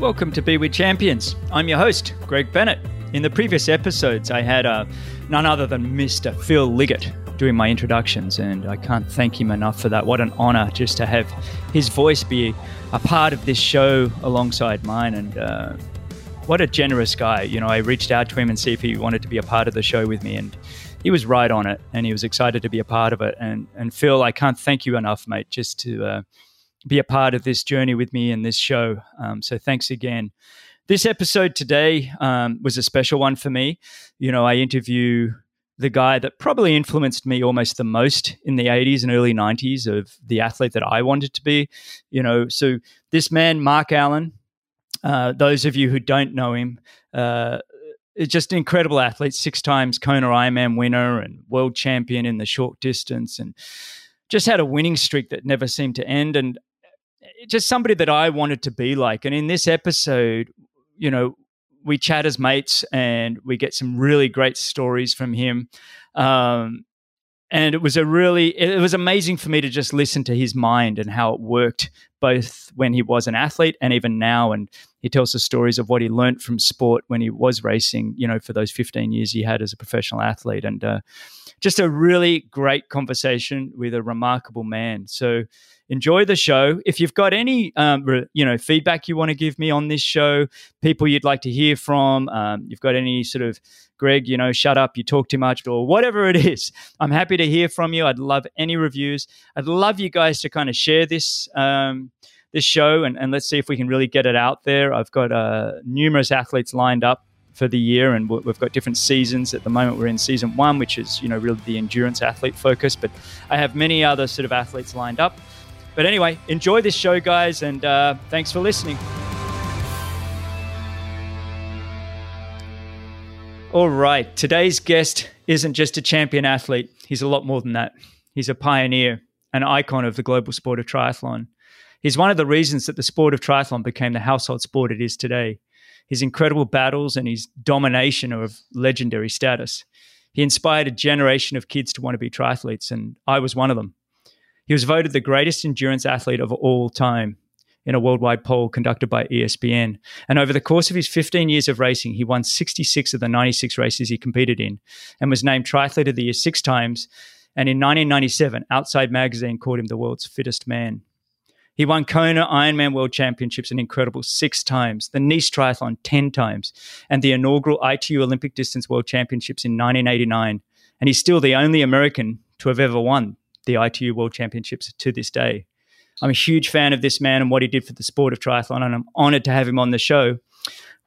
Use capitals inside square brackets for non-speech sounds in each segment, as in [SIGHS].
Welcome to Be With Champions. I'm your host, Greg Bennett. In the previous episodes, I had uh, none other than Mr. Phil Liggett doing my introductions, and I can't thank him enough for that. What an honor just to have his voice be a part of this show alongside mine, and uh, what a generous guy. You know, I reached out to him and see if he wanted to be a part of the show with me, and he was right on it, and he was excited to be a part of it. And and Phil, I can't thank you enough, mate, just to uh, be a part of this journey with me and this show. Um, so thanks again. This episode today um, was a special one for me. You know, I interview the guy that probably influenced me almost the most in the 80s and early 90s of the athlete that I wanted to be. You know, so this man, Mark Allen, uh, those of you who don't know him, uh, just an incredible athlete, six times Kona Ironman winner and world champion in the short distance, and just had a winning streak that never seemed to end. And just somebody that I wanted to be like. And in this episode, you know, we chat as mates and we get some really great stories from him. Um, and it was a really it was amazing for me to just listen to his mind and how it worked both when he was an athlete and even now and he tells the stories of what he learned from sport when he was racing you know for those 15 years he had as a professional athlete and uh, just a really great conversation with a remarkable man so enjoy the show. If you've got any, um, you know, feedback you want to give me on this show, people you'd like to hear from, um, you've got any sort of Greg, you know, shut up, you talk too much, or whatever it [LAUGHS] is, I'm happy to hear from you. I'd love any reviews. I'd love you guys to kind of share this. Um, this show and, and let's see if we can really get it out there. I've got uh, numerous athletes lined up for the year, and we've got different seasons. At the moment, we're in season one, which is you know really the endurance athlete focus. But I have many other sort of athletes lined up. But anyway, enjoy this show, guys, and uh, thanks for listening. All right, today's guest isn't just a champion athlete, he's a lot more than that. He's a pioneer, an icon of the global sport of triathlon. He's one of the reasons that the sport of triathlon became the household sport it is today. His incredible battles and his domination are of legendary status. He inspired a generation of kids to want to be triathletes, and I was one of them. He was voted the greatest endurance athlete of all time in a worldwide poll conducted by ESPN. And over the course of his 15 years of racing, he won 66 of the 96 races he competed in and was named Triathlete of the Year six times. And in 1997, Outside Magazine called him the world's fittest man. He won Kona Ironman World Championships an incredible six times, the Nice Triathlon 10 times, and the inaugural ITU Olympic Distance World Championships in 1989. And he's still the only American to have ever won the ITU World Championships to this day. I'm a huge fan of this man and what he did for the sport of triathlon, and I'm honored to have him on the show.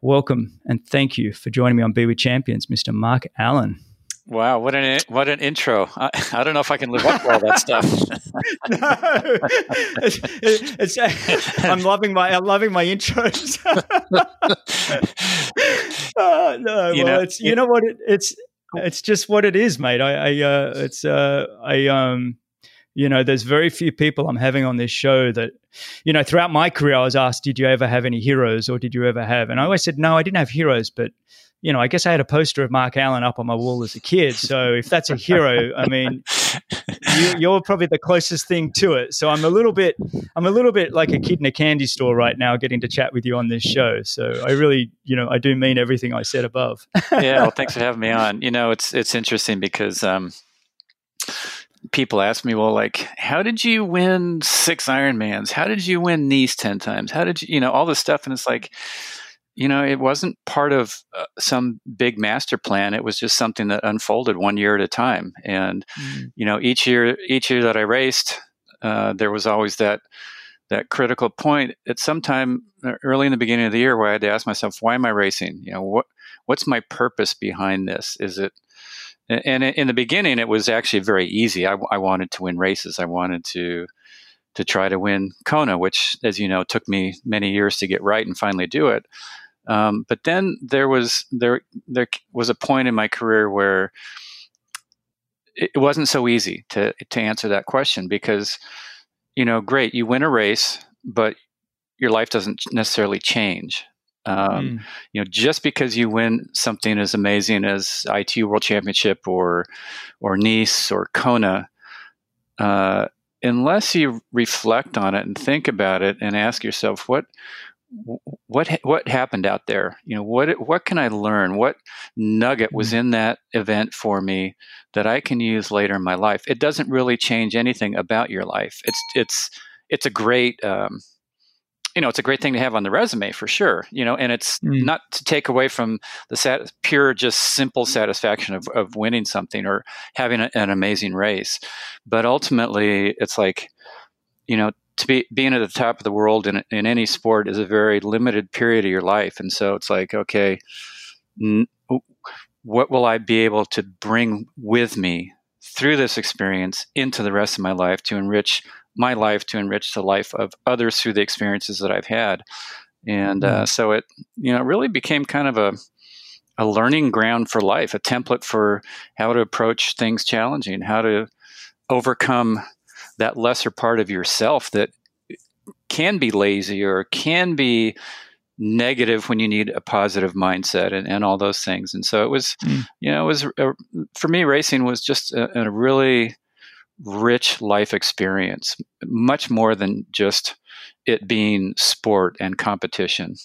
Welcome and thank you for joining me on Be With Champions, Mr. Mark Allen. Wow, what an what an intro! I, I don't know if I can live up to all that stuff. [LAUGHS] no, it's, it's, I'm loving my I'm loving my intros. [LAUGHS] uh, no, you well, know, it's you know what it, it's it's just what it is, mate. I, I uh, it's uh, I um you know, there's very few people I'm having on this show that, you know, throughout my career, I was asked, did you ever have any heroes or did you ever have? And I always said, no, I didn't have heroes, but, you know, I guess I had a poster of Mark Allen up on my wall as a kid. So if that's a hero, I mean, you, are probably the closest thing to it. So I'm a little bit, I'm a little bit like a kid in a candy store right now, getting to chat with you on this show. So I really, you know, I do mean everything I said above. yeah. Well, [LAUGHS] thanks for having me on. You know, it's, it's interesting because, um, people ask me, well, like, how did you win six Ironmans? How did you win Nice 10 times? How did you, you know, all this stuff. And it's like, you know, it wasn't part of uh, some big master plan. It was just something that unfolded one year at a time. And, mm. you know, each year, each year that I raced, uh, there was always that, that critical point at some time uh, early in the beginning of the year where I had to ask myself, why am I racing? You know, what, what's my purpose behind this? Is it, and in the beginning, it was actually very easy. I, I, wanted to win races. I wanted to to try to win Kona, which, as you know, took me many years to get right and finally do it. Um, but then there was there there was a point in my career where it wasn't so easy to to answer that question because you know, great, you win a race, but your life doesn't necessarily change. Um, mm. You know, just because you win something as amazing as ITU World Championship or or Nice or Kona, uh, unless you reflect on it and think about it and ask yourself what what what happened out there you know what what can i learn what nugget was mm-hmm. in that event for me that i can use later in my life it doesn't really change anything about your life it's it's it's a great um, you know it's a great thing to have on the resume for sure you know and it's mm. not to take away from the sat- pure just simple satisfaction of, of winning something or having a, an amazing race but ultimately it's like you know to be being at the top of the world in, in any sport is a very limited period of your life and so it's like okay n- what will i be able to bring with me through this experience into the rest of my life to enrich my life to enrich the life of others through the experiences that i've had and uh, mm. so it you know really became kind of a a learning ground for life a template for how to approach things challenging how to overcome that lesser part of yourself that can be lazy or can be negative when you need a positive mindset and, and all those things. And so it was, mm. you know, it was a, for me, racing was just a, a really rich life experience, much more than just it being sport and competition.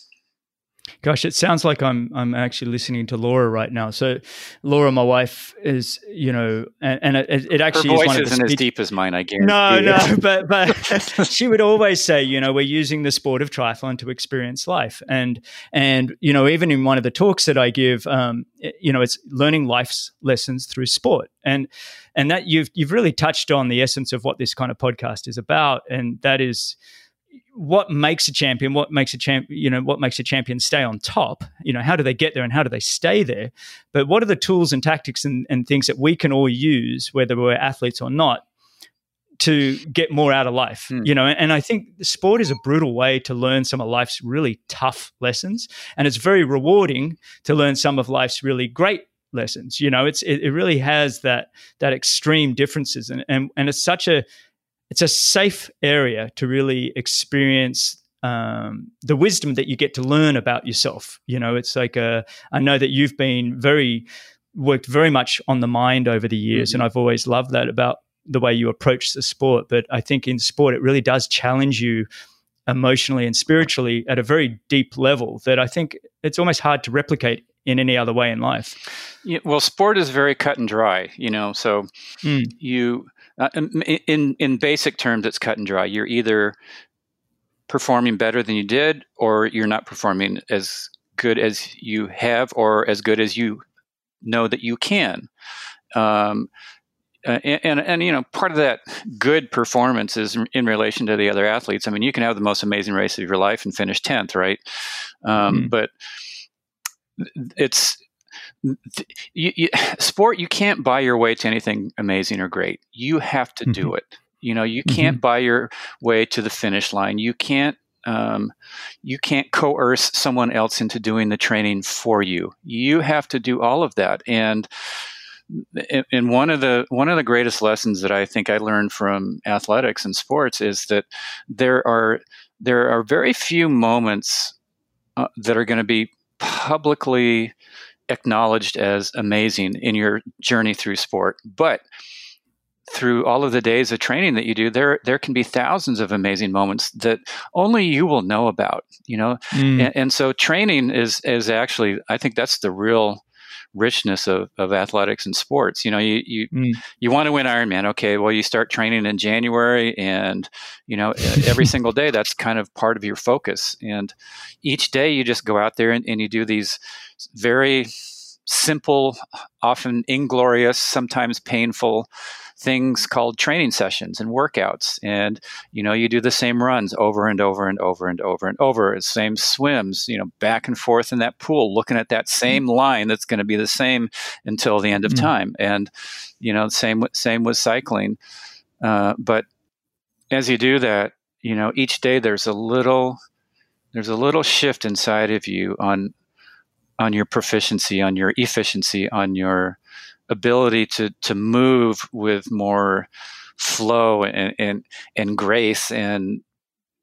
Gosh, it sounds like I'm I'm actually listening to Laura right now. So, Laura, my wife, is you know, and, and it, it, actually Her voice is one isn't of the as deep as mine. I guarantee. No, no, [LAUGHS] but but [LAUGHS] she would always say, you know, we're using the sport of triathlon to experience life, and and you know, even in one of the talks that I give, um, you know, it's learning life's lessons through sport, and and that you've you've really touched on the essence of what this kind of podcast is about, and that is what makes a champion what makes a champ you know what makes a champion stay on top you know how do they get there and how do they stay there? But what are the tools and tactics and, and things that we can all use whether we're athletes or not to get more out of life? Hmm. you know and i think sport is a brutal way to learn some of life's really tough lessons and it's very rewarding to learn some of life's really great lessons. You know it's it, it really has that that extreme differences and, and and it's such a it's a safe area to really experience um, the wisdom that you get to learn about yourself. You know, it's like a, I know that you've been very worked very much on the mind over the years, mm-hmm. and I've always loved that about the way you approach the sport. But I think in sport, it really does challenge you emotionally and spiritually at a very deep level that I think it's almost hard to replicate in any other way in life. Yeah, well, sport is very cut and dry, you know. So mm. you uh, in in basic terms, it's cut and dry. You're either performing better than you did, or you're not performing as good as you have, or as good as you know that you can. Um, and, and, and you know part of that good performance is in relation to the other athletes. I mean, you can have the most amazing race of your life and finish tenth, right? Um, mm. But it's you, you, [SIGHS] sport you can't buy your way to anything amazing or great. You have to do mm-hmm. it. You know you can't mm-hmm. buy your way to the finish line. You can't um, you can't coerce someone else into doing the training for you. You have to do all of that. And and one of the one of the greatest lessons that I think I learned from athletics and sports is that there are there are very few moments uh, that are going to be publicly acknowledged as amazing in your journey through sport. But through all of the days of training that you do, there there can be thousands of amazing moments that only you will know about. You know, mm. and, and, so training is is actually I think that's the real richness of, of athletics and sports. You know, you you, mm. you want to win Ironman. Okay, well, you start training in January, and you know every [LAUGHS] single day that's kind of part of your focus. And each day you just go out there and, and you do these very simple, often inglorious, sometimes painful things called training sessions and workouts and you know you do the same runs over and over and over and over and over same swims you know back and forth in that pool looking at that same mm. line that's going to be the same until the end of mm-hmm. time and you know same same with cycling uh, but as you do that you know each day there's a little there's a little shift inside of you on on your proficiency on your efficiency on your ability to to move with more flow and and, and grace and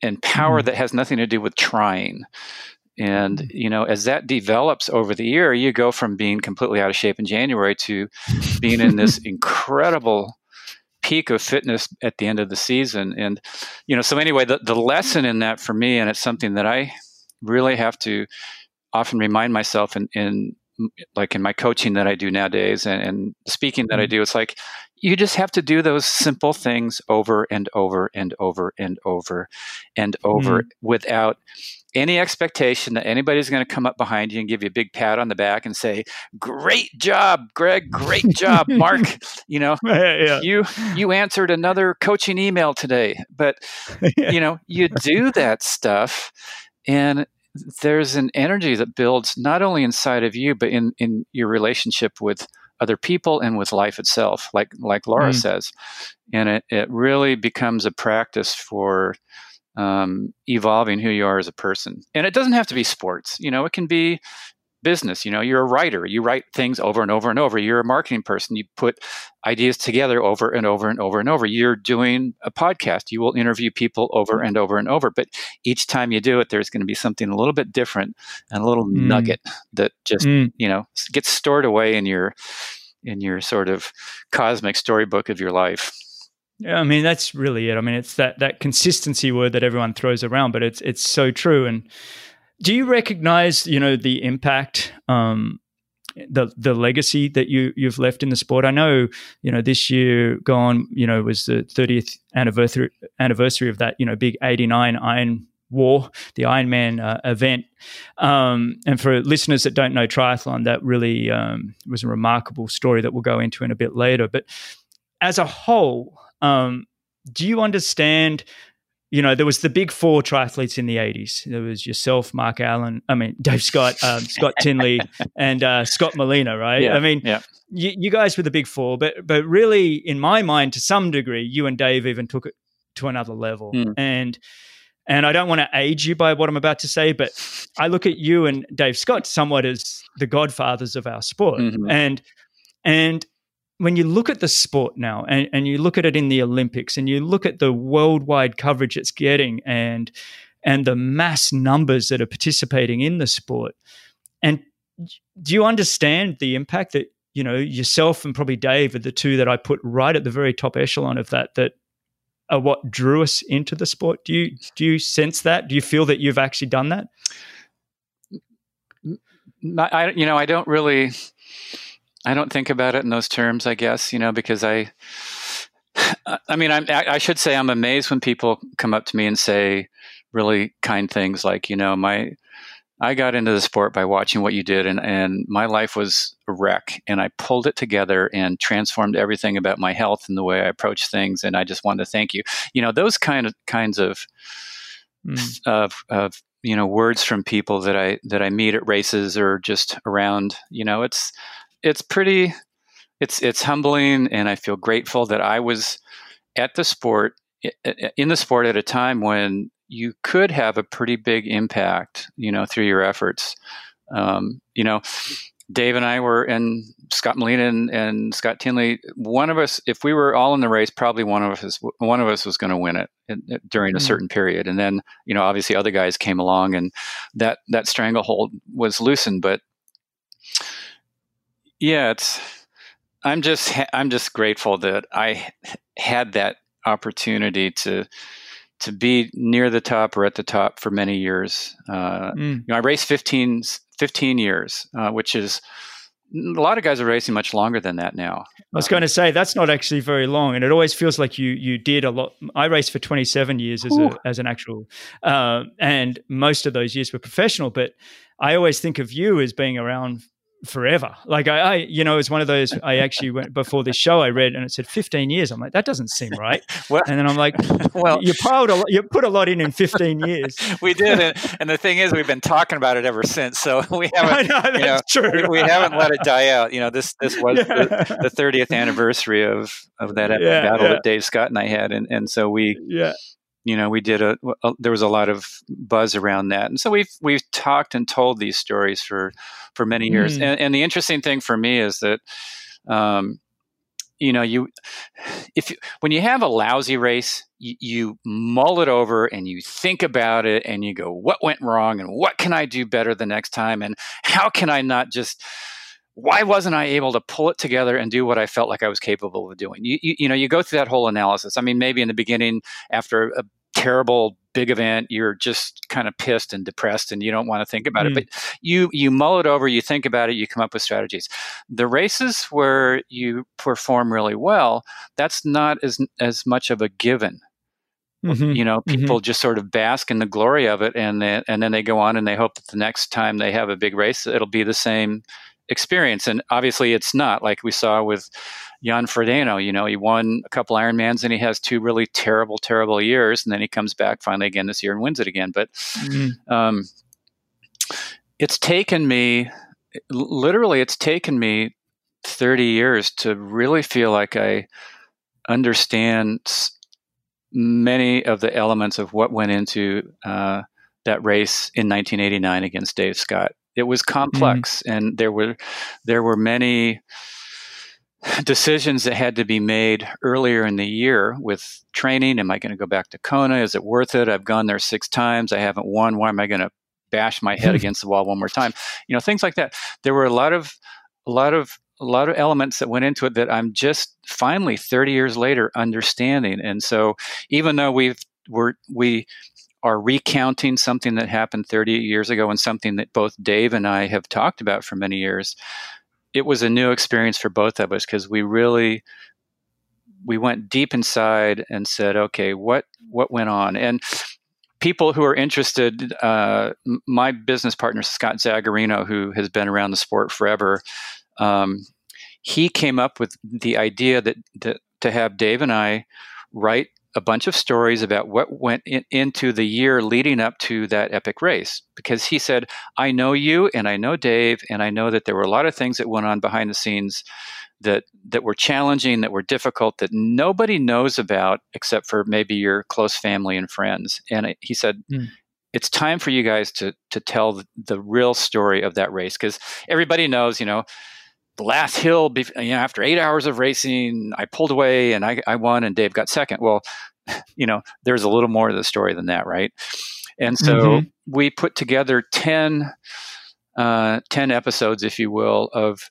and power mm. that has nothing to do with trying and mm-hmm. you know as that develops over the year you go from being completely out of shape in january to being in this [LAUGHS] incredible peak of fitness at the end of the season and you know so anyway the, the lesson in that for me and it's something that i really have to often remind myself in, in like in my coaching that I do nowadays and, and speaking that I mm-hmm. do, it's like you just have to do those simple things over and over and over and over and over mm. without any expectation that anybody's going to come up behind you and give you a big pat on the back and say, "Great job, Greg! Great job, Mark!" [LAUGHS] you know, yeah. you you answered another coaching email today, but [LAUGHS] yeah. you know, you do that stuff, and there's an energy that builds not only inside of you, but in in your relationship with other people and with life itself, like like Laura mm. says, and it it really becomes a practice for um, evolving who you are as a person. And it doesn't have to be sports. You know, it can be business. You know, you're a writer. You write things over and over and over. You're a marketing person. You put ideas together over and over and over and over. You're doing a podcast. You will interview people over and over and over. But each time you do it, there's going to be something a little bit different and a little mm. nugget that just mm. you know gets stored away in your in your sort of cosmic storybook of your life. Yeah, I mean that's really it. I mean it's that that consistency word that everyone throws around, but it's it's so true. And do you recognize, you know, the impact, um, the the legacy that you you've left in the sport? I know, you know, this year gone, you know, was the 30th anniversary anniversary of that, you know, big 89 Iron War, the Ironman uh, event. Um, and for listeners that don't know triathlon, that really um, was a remarkable story that we'll go into in a bit later. But as a whole, um, do you understand? You know, there was the big four triathletes in the 80s. There was yourself, Mark Allen, I mean, Dave Scott, um, Scott Tinley, [LAUGHS] and uh, Scott Molina, right? Yeah, I mean, yeah. you, you guys were the big four, but but really, in my mind, to some degree, you and Dave even took it to another level. Mm. And and I don't want to age you by what I'm about to say, but I look at you and Dave Scott somewhat as the godfathers of our sport. Mm-hmm. And and when you look at the sport now and, and you look at it in the Olympics and you look at the worldwide coverage it's getting and and the mass numbers that are participating in the sport, and do you understand the impact that you know yourself and probably Dave are the two that I put right at the very top echelon of that that are what drew us into the sport. Do you do you sense that? Do you feel that you've actually done that? I, you know, I don't really I don't think about it in those terms, I guess, you know, because I, [SIGHS] I mean, I'm, I should say I'm amazed when people come up to me and say really kind things like, you know, my, I got into the sport by watching what you did, and, and my life was a wreck. And I pulled it together and transformed everything about my health and the way I approach things. And I just wanted to thank you. You know, those kind of kinds of mm. of, of you know words from people that I that I meet at races or just around. You know, it's it's pretty it's it's humbling and I feel grateful that I was at the sport in the sport at a time when you could have a pretty big impact, you know, through your efforts. Um, you know, Dave and I were, and Scott Molina and, and, Scott Tinley. One of us, if we were all in the race, probably one of us, one of us was going to win it during mm-hmm. a hmm. certain period. And then, you know, obviously other guys came along, and that that stranglehold was loosened. But yeah, it's I'm just I'm just grateful that I had that opportunity to to be near the top or at the top for many years. Uh, mm. you know, I raced 15, 15 years, uh, which is a lot of guys are racing much longer than that now. I was going to say that's not actually very long, and it always feels like you you did a lot. I raced for 27 years as a, as an actual, uh, and most of those years were professional. But I always think of you as being around forever. Like I, I, you know, it's one of those. I actually went before this show. I read and it said 15 years. I'm like, that doesn't seem right. [LAUGHS] well, and then I'm like, [LAUGHS] well, you piled a, you put a lot in in 15 years. [LAUGHS] we did, and, and, the thing is, we've been talking about it ever since. So we haven't. Know, that's you know, true. We, we, haven't let it die out. You know, this this was yeah. the, the, 30th anniversary of of that yeah, battle yeah. that Dave Scott and I had, and and so we yeah you know we did a, a, there was a lot of buzz around that. And so we've we've talked and told these stories for for many years. Mm. and, and, the interesting thing for me is that um, you know you if you, when you have a lousy race you, you, mull it over and you think about it and you go what went wrong and what can i do better the next time? And how can i not just why wasn't I able to pull it together and do what I felt like I was capable of doing? You, you, you know, you go through that whole analysis. I mean, maybe in the beginning, after a terrible big event you're just kind of pissed and depressed and you don't want to think about Mm. it but you you mull it over you think about it you come up with strategies the races where you perform really well that's not as as much of a given Mhm. you know Mhm. people just sort of bask in the glory of it and then, and then they go on and they hope that the next time they have a big race it'll be the same experience and obviously it's not like we saw with Jan Frodeno you know he won a couple Ironmans and he has two really terrible terrible years and then he comes back finally again this year and wins it again but Mm. um, it's taken me literally it's taken me 30 years to really feel like I understand many of the elements of what went into uh, that race in 1989 against Dave Scott. It was complex, mm-hmm. and there were there were many decisions that had to be made earlier in the year with training. Am I going to go back to Kona? Is it worth it? I've gone there six times. I haven't won. Why am I going to bash my head hmm. against the wall one more time? You know, things like that. There were a lot of a lot of a lot of elements that went into it that I'm just finally 30 years later understanding. And so even though we've we're we are recounting something that happened 30 years ago and something that both Dave and I have talked about for many years, it was a new experience for both of us because we really we went deep inside and said, okay, what what went on? And people who are interested, uh, my business partner Scott Zagarino, who has been around the sport forever, um, he came up with the idea that, that to have Dave and I write a bunch of stories about what went in, into the year leading up to that epic race because he said i know you and i know dave and i know that there were a lot of things that went on behind the scenes that that were challenging that were difficult that nobody knows about except for maybe your close family and friends and he said Mm. it's time for you guys to to tell the, the real story of that race because everybody knows you know the last hill, you know, after eight hours of racing, I pulled away and I, I won, and Dave got second. Well, [LAUGHS] you know, there's a little more to the story than that, right? And so Mhm. we put together 10, uh, 10 episodes, if you will, of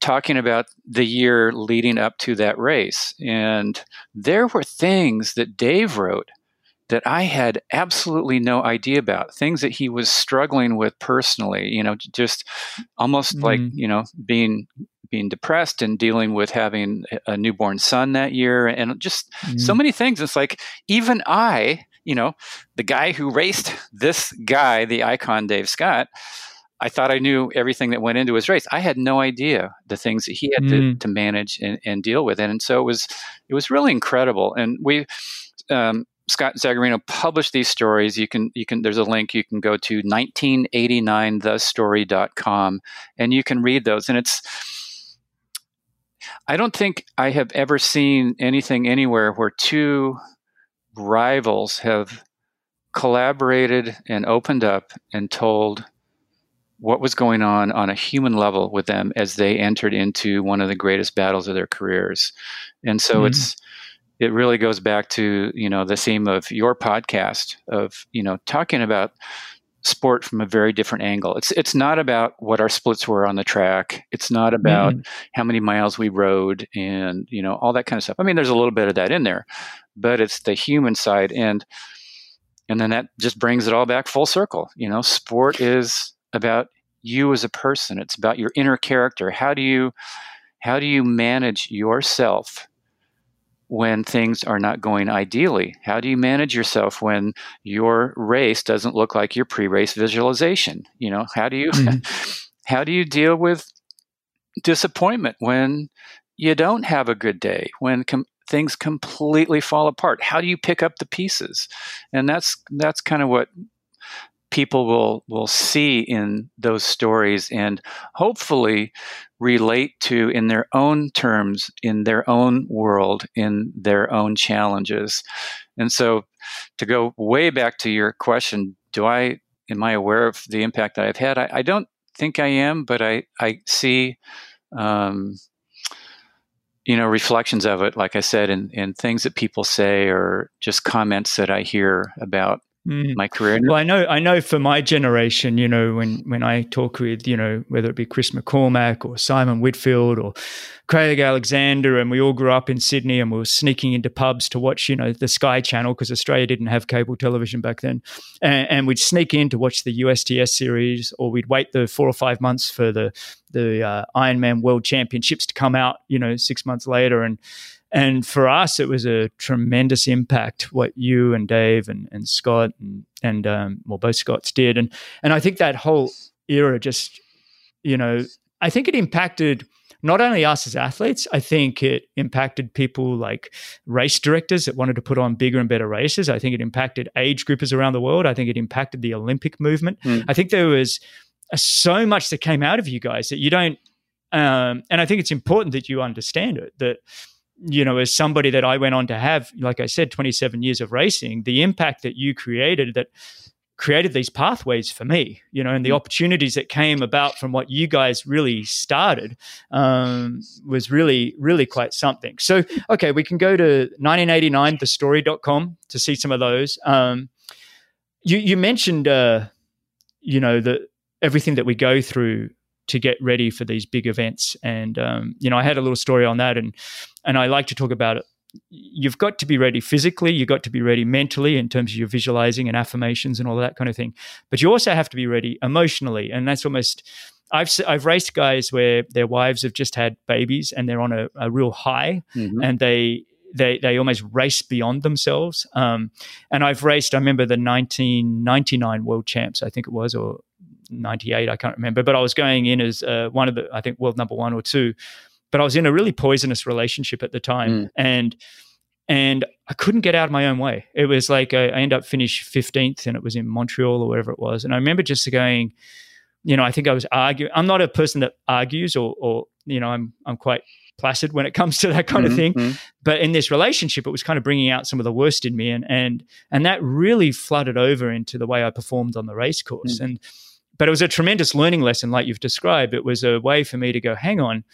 talking about the year leading up to that race. And there were things that Dave wrote that I had absolutely no idea about, things that he was struggling with personally, you know, just almost like, Mhm. you know, being being depressed and dealing with having a newborn son that year and just so Mm. many things. It's like even I, you know, the guy who raced this guy, the icon Dave Scott, I thought I knew everything that went into his race. I had no idea the things that he had to, Mm. to manage and, and deal with. And, so it was it was really incredible. And we um, Scott Zagarino published these stories. You can you can there's a link you can go to 1989thestory.com and you can read those. And it's I don't think I have ever seen anything anywhere where two rivals have collaborated and opened up and told what was going on on a human level with them as they entered into one of the greatest battles of their careers. And so Mhm. it's it really goes back to, you know, the theme of your podcast of, you know, talking about sport from a very different angle. It's it's not about what our splits were on the track. It's not about Mhm. how many miles we rode and, you know, all that kind of stuff. I mean, there's a little bit of that in there, but it's the human side and and then that just brings it all back full circle. You know, sport is about you as a person. It's about your inner character. How do you how do you manage yourself when things are not going ideally? How do you manage yourself when your race doesn't look like your pre-race visualization? You know, how do you Mhm. [LAUGHS] how do you deal with disappointment when you don't have a good day, when com- things completely fall apart? How do you pick up the pieces? And that's that's kind of what people will will see in those stories and hopefully relate to in their own terms in their own world in their own challenges. And so to go way back to your question do i am i aware of the impact that i've had? I, I don't think i am but i i see um, you know reflections of it like i said in, in things that people say or just comments that i hear about mm. my career. Well, I know, I know for my generation, you know, when when I talk with, you know, whether it be Chris McCormack or Simon Whitfield or Craig Alexander, and we all grew up in Sydney, and we were sneaking into pubs to watch, you know, the Sky Channel because Australia didn't have cable television back then, and, and, we'd sneak in to watch the USTS series, or we'd wait the four or five months for the the uh, Ironman World Championships to come out, you know, six months later, and and for us, it was a tremendous impact what you and Dave and, and Scott and, and um, well, both Scotts did. And, and I think that whole era just, you know, I think it impacted not only us as athletes, I think it impacted people like race directors that wanted to put on bigger and better races. I think it impacted age groupers around the world. I think it impacted the Olympic movement. Mm. I think there was so much that came out of you guys that you don't um, and I think it's important that you understand it that you know, as somebody that I went on to have, like I said, 27 years of racing, the impact that you created that created these pathways for me, you know, and the mm. opportunities that came about from what you guys really started um, was really, really quite something. So, okay, we can go to 1989thestory.com to see some of those. Um, you, you mentioned, uh, you know, the everything that we go through to get ready for these big events. And um, you know, I had a little story on that, and and I like to talk about it. You've got to be ready physically. You've got to be ready mentally in terms of your visualizing and affirmations and all that kind of thing. But you also have to be ready emotionally, and that's almost. I've I've raced guys where their wives have just had babies and they're on a, a real high, mm-hmm. and they they they almost race beyond themselves. Um, and I've raced. I remember the 1999 World Champs, I think it was, or 98, I can't remember, but I was going in as uh, one of the, I think, world number one or two. But I was in a really poisonous relationship at the time. Mm. And, and I couldn't get out of my own way. It was like I, I ended up finished 15th and it was in Montreal or wherever it was. And I remember just going, you know, I think I was arguing. I'm not a person that argues or, or you know, I'm, I'm quite placid when it comes to that kind mm-hmm, of thing. Mm-hmm. But in this relationship, it was kind of bringing out some of the worst in me, and and and that really flooded over into the way I performed on the race course. Mm. And but it was a tremendous learning lesson, like you've described. It was a way for me to go, hang on,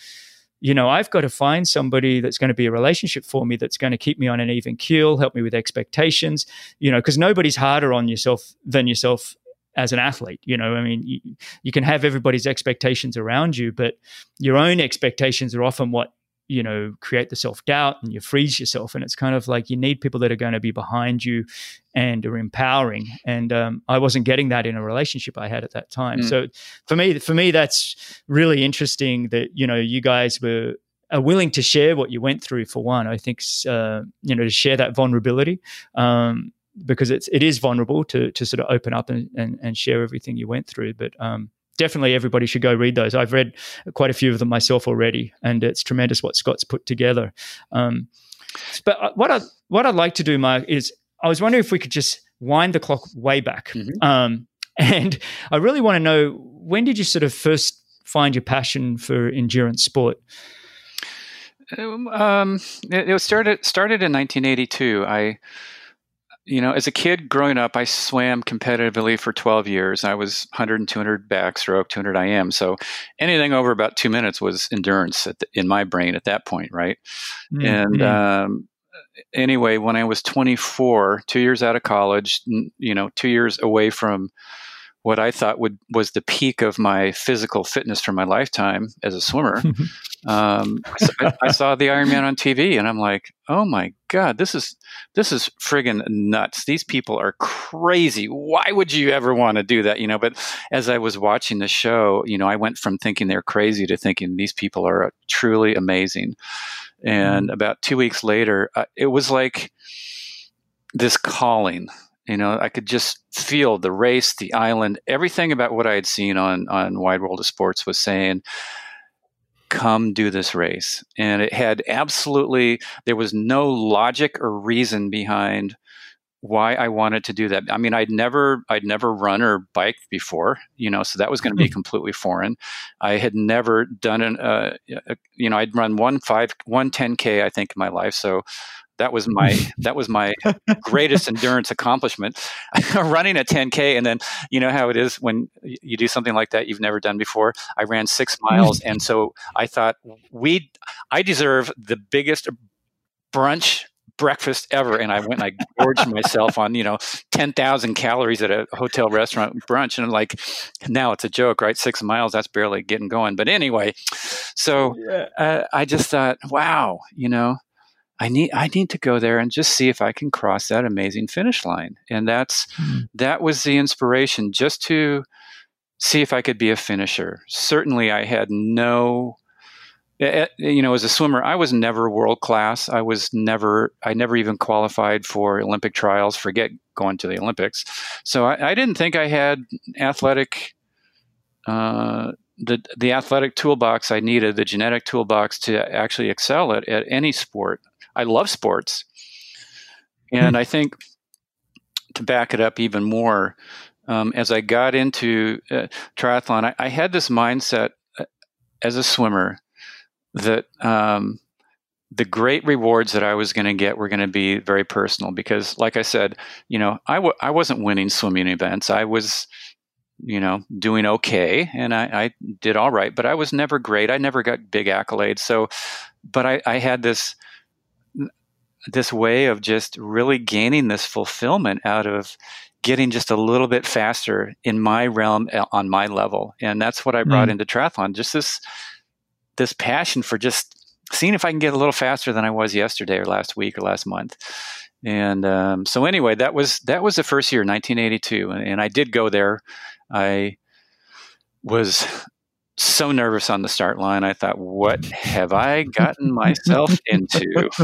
you know, I've got to find somebody that's going to be a relationship for me that's going to keep me on an even keel, help me with expectations, you know, because nobody's harder on yourself than yourself as an athlete. You know, I mean, you, you, can have everybody's expectations around you, but your own expectations are often what you know create the self-doubt and you freeze yourself. And it's kind of like you need people that are going to be behind you and are empowering. And um, i wasn't getting that in a relationship i had at that time. Mm. so for me for me that's really interesting that you know you guys were are willing to share what you went through for one. I think uh, you know to share that vulnerability um, because it's it is vulnerable to to sort of open up and, and, and share everything you went through. But um, definitely everybody should go read those. I've read quite a few of them myself already, and it's tremendous what Scott's put together. Um, but uh, what I what I'd like to do, Mark, is I was wondering if we could just wind the clock way back, mm-hmm. um, [LAUGHS] and I really want to know when did you sort of first find your passion for endurance sport? Um, it, it started started in 1982. I you know, as a kid growing up, I swam competitively for 12 years. I was 100 and 200 backstroke, 200 IM. So anything over about two minutes was endurance the, in my brain at that point, right? Mm-hmm. And um, anyway, when I was 24, two years out of college, you know, two years away from what I thought would was the peak of my physical fitness for my lifetime as a swimmer. [LAUGHS] um, I, I, saw the Ironman on TV, and I'm like, "Oh my god, this is this is friggin' nuts! These people are crazy. Why would you ever want to do that?" You know. But as I was watching the show, you know, I went from thinking they're crazy to thinking these people are truly amazing. And mm. about two weeks later, uh, it was like this calling you know, I could just feel the race, the island, everything about what I had seen on on Wide World of Sports was saying, "Come do this race." And it had absolutely there was no logic or reason behind why I wanted to do that. I mean, I'd never I'd never run or biked before, you know, so that was going to be mm-hmm. completely foreign. I had never done an, uh, you know, I'd run one five one ten k I think in my life, so that was my [LAUGHS] that was my greatest endurance accomplishment [LAUGHS] running a 10k and then you know how it is when you do something like that you've never done before i ran six miles and so i thought we i deserve the biggest brunch breakfast ever. And I went and I gorged myself on, you know, 10,000 calories at a hotel restaurant brunch. And I'm like, now it's a joke, right? Six miles, that's barely getting going. But anyway, so uh, I just thought, wow, you know, I need I need to go there and just see if I can cross that amazing finish line. And that's mm-hmm. that was the inspiration just to see if I could be a finisher. Certainly I had no you know, as a swimmer, I was never world class. I was never, I never even qualified for Olympic trials. Forget going to the Olympics. So I, I didn't think I had athletic, uh, the the athletic toolbox I needed, the genetic toolbox to actually excel at at any sport. I love sports, and mm-hmm. I think to back it up even more, um, as I got into uh, triathlon, I, I had this mindset uh, as a swimmer that um, the great rewards that I was going to get were going to be very personal because, like I said, you know, I w- I wasn't winning swimming events. I was, you know, doing okay and I, I did all right, but I was never great. I never got big accolades. So, but I, I had this this way of just really gaining this fulfillment out of getting just a little bit faster in my realm uh, on my level and that's what i brought mm. into triathlon just this this passion for just seeing if I can get a little faster than I was yesterday or last week or last month. And um, so anyway, that was that was the first year, 1982, and, and I did go there. I was so nervous on the start line. I thought, what [LAUGHS] have I gotten myself into? [LAUGHS]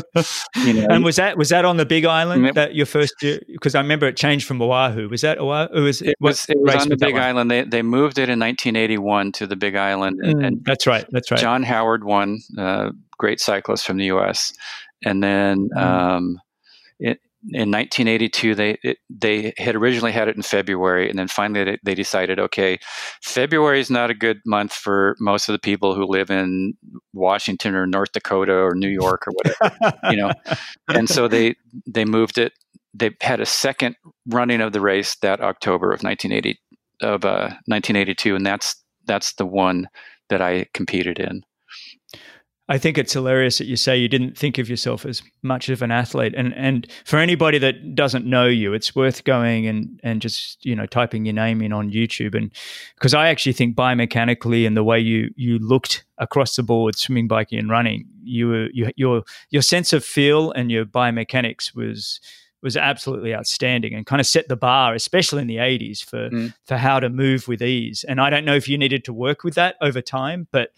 You know, and was that was that on the Big Island it, that your first Because I remember it changed from Oahu. Was that Oahu? It was, it was, it was on the Big Island. They they moved it in 1981 to the Big Island, and, mm, and that's right. That's right. John Howard won, uh, great cyclist from the U.S. And then mm. um, in 1982 they it, they had originally had it in February and then finally they, they, decided okay February is not a good month for most of the people who live in Washington or North Dakota or New York or whatever you know? [LAUGHS] And so they they moved it they had a second running of the race that October of 1980 of uh, 1982 and that's that's the one that I competed in I think it's hilarious that you say you didn't think of yourself as much of an athlete. And and for anybody that doesn't know you, it's worth going and and just you know typing your name in on YouTube. And because I actually think biomechanically and the way you you looked across the board, swimming, biking, and running, you were you, your your sense of feel and your biomechanics was was absolutely outstanding and kind of set the bar, especially in the 80s, for mm. for how to move with ease. And I don't know if you needed to work with that over time, but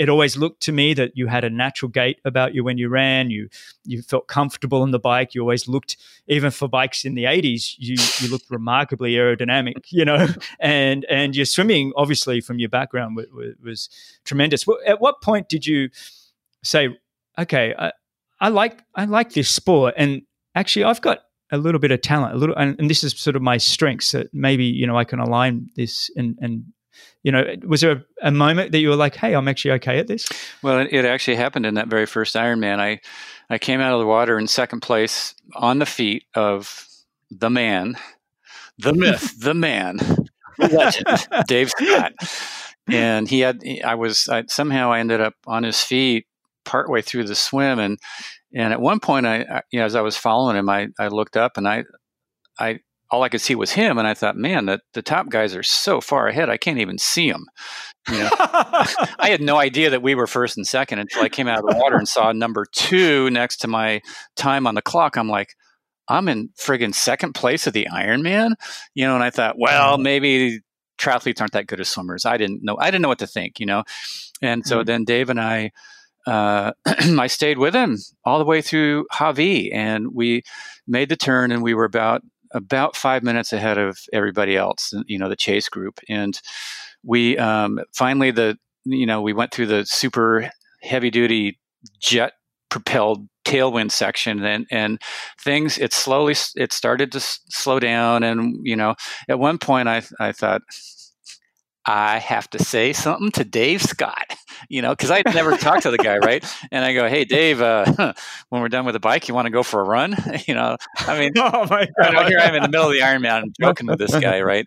it always looked to me that you had a natural gait about you when you ran. You you felt comfortable on the bike. You always looked, even for bikes in the '80s, you you looked remarkably aerodynamic. [LAUGHS] You know, and and your swimming, obviously, from your background, was, was tremendous. At what point did you say, "Okay, I, I like I like this sport, and actually, I've got a little bit of talent, a little, and, and, this is sort of my strengths that maybe you know I can align this and and you know, was there a, a, moment that you were like, "Hey, I'm actually okay at this"? Well, it, it, actually happened in that very first Ironman. I I came out of the water in second place on the feet of the man, the myth, the man, legend, [LAUGHS] Dave Scott, and he had. I was I, somehow I ended up on his feet partway through the swim, and and at one point, I, I you know, as I was following him, I I looked up and I I all I could see was him, and I thought, man, the, the top guys are so far ahead, I can't even see them. You know, [LAUGHS] I had no idea that we were first and second until I came out of the water and saw number two next to my time on the clock. I'm like, I'm in friggin' second place of the Ironman, you know, and I thought, well, mm-hmm. maybe triathletes aren't that good as swimmers. I didn't know. I didn't know what to think, you know, and so mm-hmm. then Dave and I. Uh, [CLEARS THROAT] I stayed with him all the way through Hawi, and we made the turn, and we were about about five minutes ahead of everybody else, you know, the chase group. And we um, finally the you know we went through the super heavy duty jet propelled tailwind section and and things it slowly it started to slow down and you know at one point i i thought I have to say something to Dave Scott, [LAUGHS] you know, because I'd never talked to the guy, right? And I go, "Hey, Dave, uh, [LAUGHS] when we're done with the bike, you want to go for a run?" [LAUGHS] you know, I mean, oh my God. Here I'm in the middle of the Ironman, joking with this guy, right?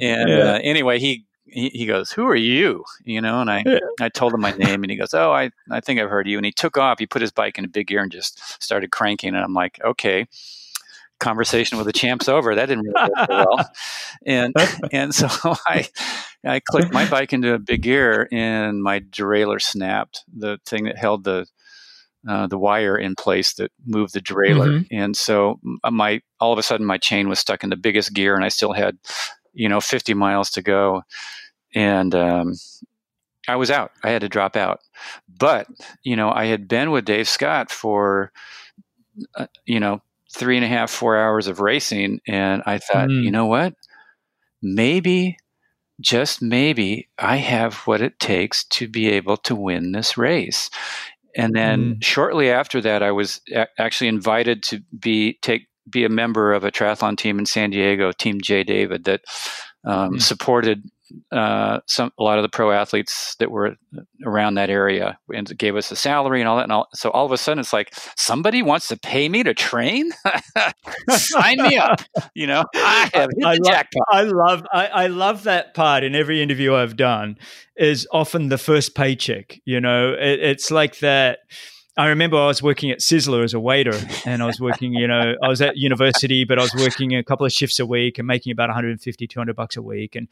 And yeah. uh, anyway, he he, he goes, "Who are you?" You know, and I Yeah. I told him my name, and he goes, "Oh, I I think I've heard you." And he took off. He put his bike in a big gear and just started cranking. And I'm like, "Okay." Conversation with the champ's over. That didn't really go well, [LAUGHS] and and so [LAUGHS] I I clicked my bike into a big gear, and my derailleur snapped. The thing that held the uh, the wire in place that moved the derailleur, Mhm. and so my all of a sudden my chain was stuck in the biggest gear, and I still had you know 50 miles to go, and um, I was out. I had to drop out, but you know I had been with Dave Scott for uh, you know three and a half four hours of racing, and I thought, Mm. you know what, maybe. Just maybe I have what it takes to be able to win this race. And then Mm. shortly after that, I was a- actually invited to be take be a member of a triathlon team in San Diego, Team J David, that um, Mm. supported uh, some a lot of the pro athletes that were around that area and gave us a salary and all that. And all, so all of a sudden, it's like somebody wants to pay me to train. [LAUGHS] Sign me up. You know, [LAUGHS] I have [LAUGHS] hit I the lo- jackpot. I love I, I love that part in every interview I've done is often the first paycheck. You know, it, it's like that. I remember I was working at Sizzler as a waiter, and I was working. You know, I was at university, but I was working a couple of shifts a week and making about 150, 200 bucks a week. And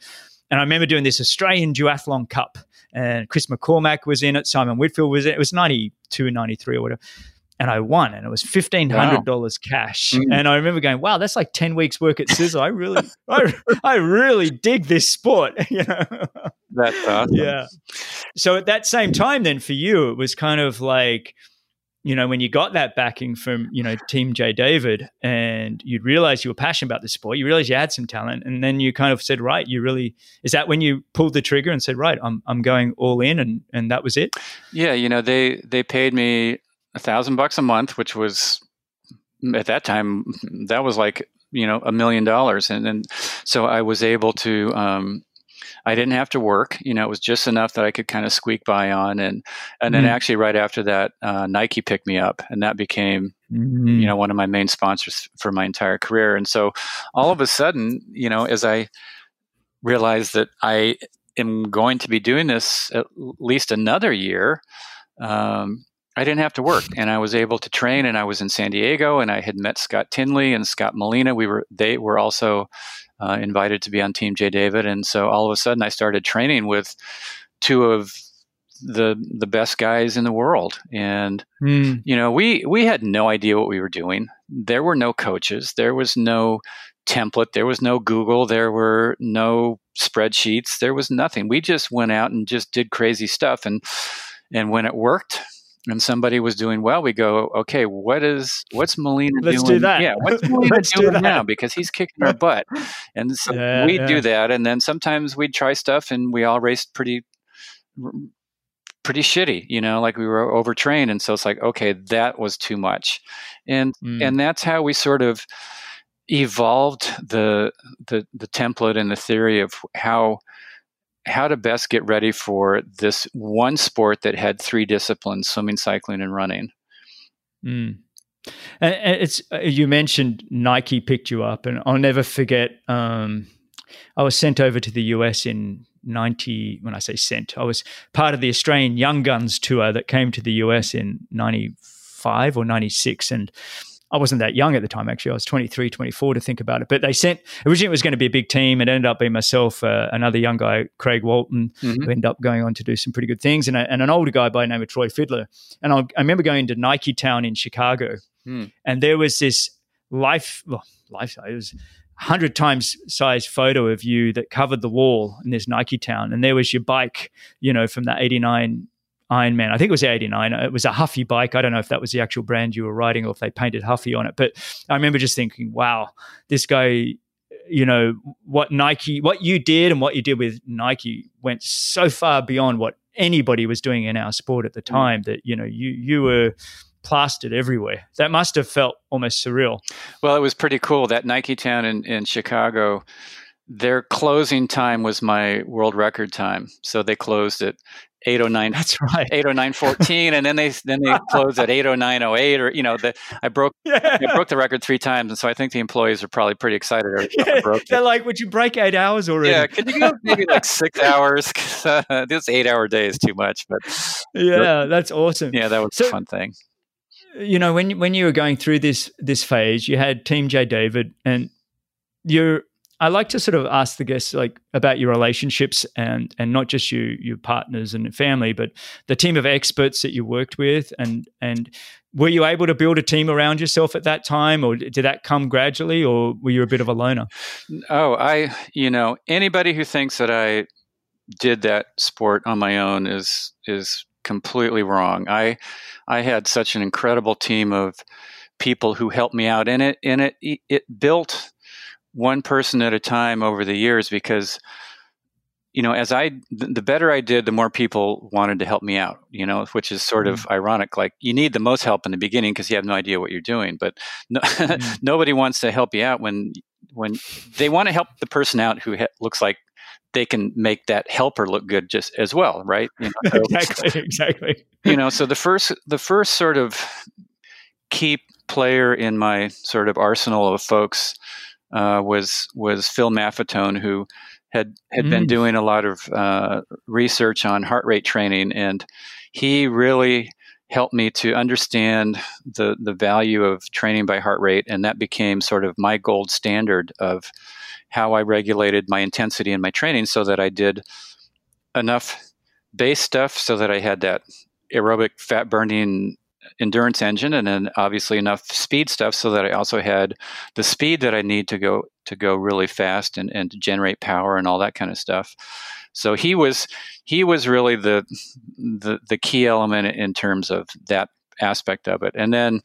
and I remember doing this Australian Duathlon Cup, and Chris McCormack was in it, Simon Whitfield was in it. It was 92, 93 or whatever. And I won, and it was fifteen hundred dollars cash. Mm. And I remember going, "Wow, that's like ten weeks' work at Sizzler. I really, [LAUGHS] I, I really dig this sport." [LAUGHS] You know, That's awesome. yeah. So at that same time, then for you, it was kind of like, you know, when you got that backing from you know Team J David, and you realized you were passionate about the sport, you realized you had some talent, and then you kind of said, right, you really is that when you pulled the trigger and said, right, I'm I'm going all in, and and that was it. Yeah, you know, they they paid me a thousand bucks a month, which was at that time that was like you know a million dollars, and and so I was able to. Um, I didn't have to work. You know, it was just enough that I could kind of squeak by on, and and then Mm. actually right after that, uh, Nike picked me up, and that became Mm. you know one of my main sponsors for my entire career and so all of a sudden you know as i realized that i am going to be doing this at least another year um, i didn't have to work and i was able to train and i was in san diego and i had met scott tinley and scott molina we were they were also uh, invited to be on team j david. And so all of a sudden i started training with two of the the best guys in the world. And Mm. you know we we had no idea what we were doing. There were no coaches. There was no template. There was no google. There were no spreadsheets. There was nothing. We just went out and just did crazy stuff. And and when it worked and somebody was doing well we go okay what is what's molina Let's do doing that. yeah what's [LAUGHS] molina Let's do doing that. now because he's kicking our butt and so [LAUGHS] Yeah, we'd yeah. do that and then sometimes we'd try stuff and we all raced pretty pretty shitty, you know, like we were overtrained. And so it's like, okay, that was too much. And Mm. and that's how we sort of evolved the the the template and the theory of how how to best get ready for this one sport that had three disciplines swimming cycling and running Mm. And, it's uh, you mentioned Nike picked you up, and I'll never forget. Um, I was sent over to the US in ninety. When I say sent, I was part of the Australian Young Guns tour that came to the US in ninety five or ninety six, and I wasn't that young at the time. Actually, I was 23, 24 to think about it. But they sent originally it was going to be a big team. It ended up being myself, uh, another young guy, Craig Walton, Mhm. who ended up going on to do some pretty good things, and, a, and an older guy by the name of Troy Fiddler. And I, I remember going to Nike Town in Chicago, Hmm. and there was this life, well, life, it was hundred times size photo of you that covered the wall in this Nike Town, and there was your bike, you know, from that '89 Ironman. I think it was 89. It was a Huffy bike. I don't know if that was the actual brand you were riding or if they painted Huffy on it. But I remember just thinking, wow, this guy, you know, what Nike, what you did and what you did with Nike went so far beyond what anybody was doing in our sport at the mm. time that, you know, you, you were plastered everywhere. That must have felt almost surreal. Well, it was pretty cool. That Nike Town in, in Chicago, their closing time was my world record time. So they closed at 809 that's right. 80914 and then they then they close at 80908 or you know the i broke [LAUGHS] yeah. i broke the record three times and so i think the employees are probably pretty excited yeah, they're like would you break eight hours already? Yeah could you go maybe like six [LAUGHS] hours? Uh, this eight hour day is too much but yeah that's awesome. Yeah that was so, a fun thing. you know when when you were going through this this phase you had team j david and you're I like to sort of ask the guests like about your relationships and and not just you your partners and family, but the team of experts that you worked with and and were you able to build a team around yourself at that time or did that come gradually or were you a bit of a loner? Oh, I you know, anybody who thinks that I did that sport on my own is is completely wrong. I I had such an incredible team of people who helped me out in it and it it built one person at a time over the years because you know as i the better i did the more people wanted to help me out you know which is sort of mm-hmm. ironic like you need the most help in the beginning because you have no idea what you're doing but no, mm-hmm. [LAUGHS] nobody wants to help you out when when they want to help the person out who ha- looks like they can make that helper look good just as well right you know, so, [LAUGHS] exactly exactly you know so the first the first sort of key player in my sort of arsenal of folks uh, was was Phil Maffetone, who had had mm. been doing a lot of uh, research on heart rate training, and he really helped me to understand the the value of training by heart rate, and that became sort of my gold standard of how I regulated my intensity in my training, so that I did enough base stuff, so that I had that aerobic fat burning endurance engine and then obviously enough speed stuff so that I also had the speed that I need to go to go really fast and, and to generate power and all that kind of stuff. So he was he was really the the the key element in terms of that aspect of it. And then,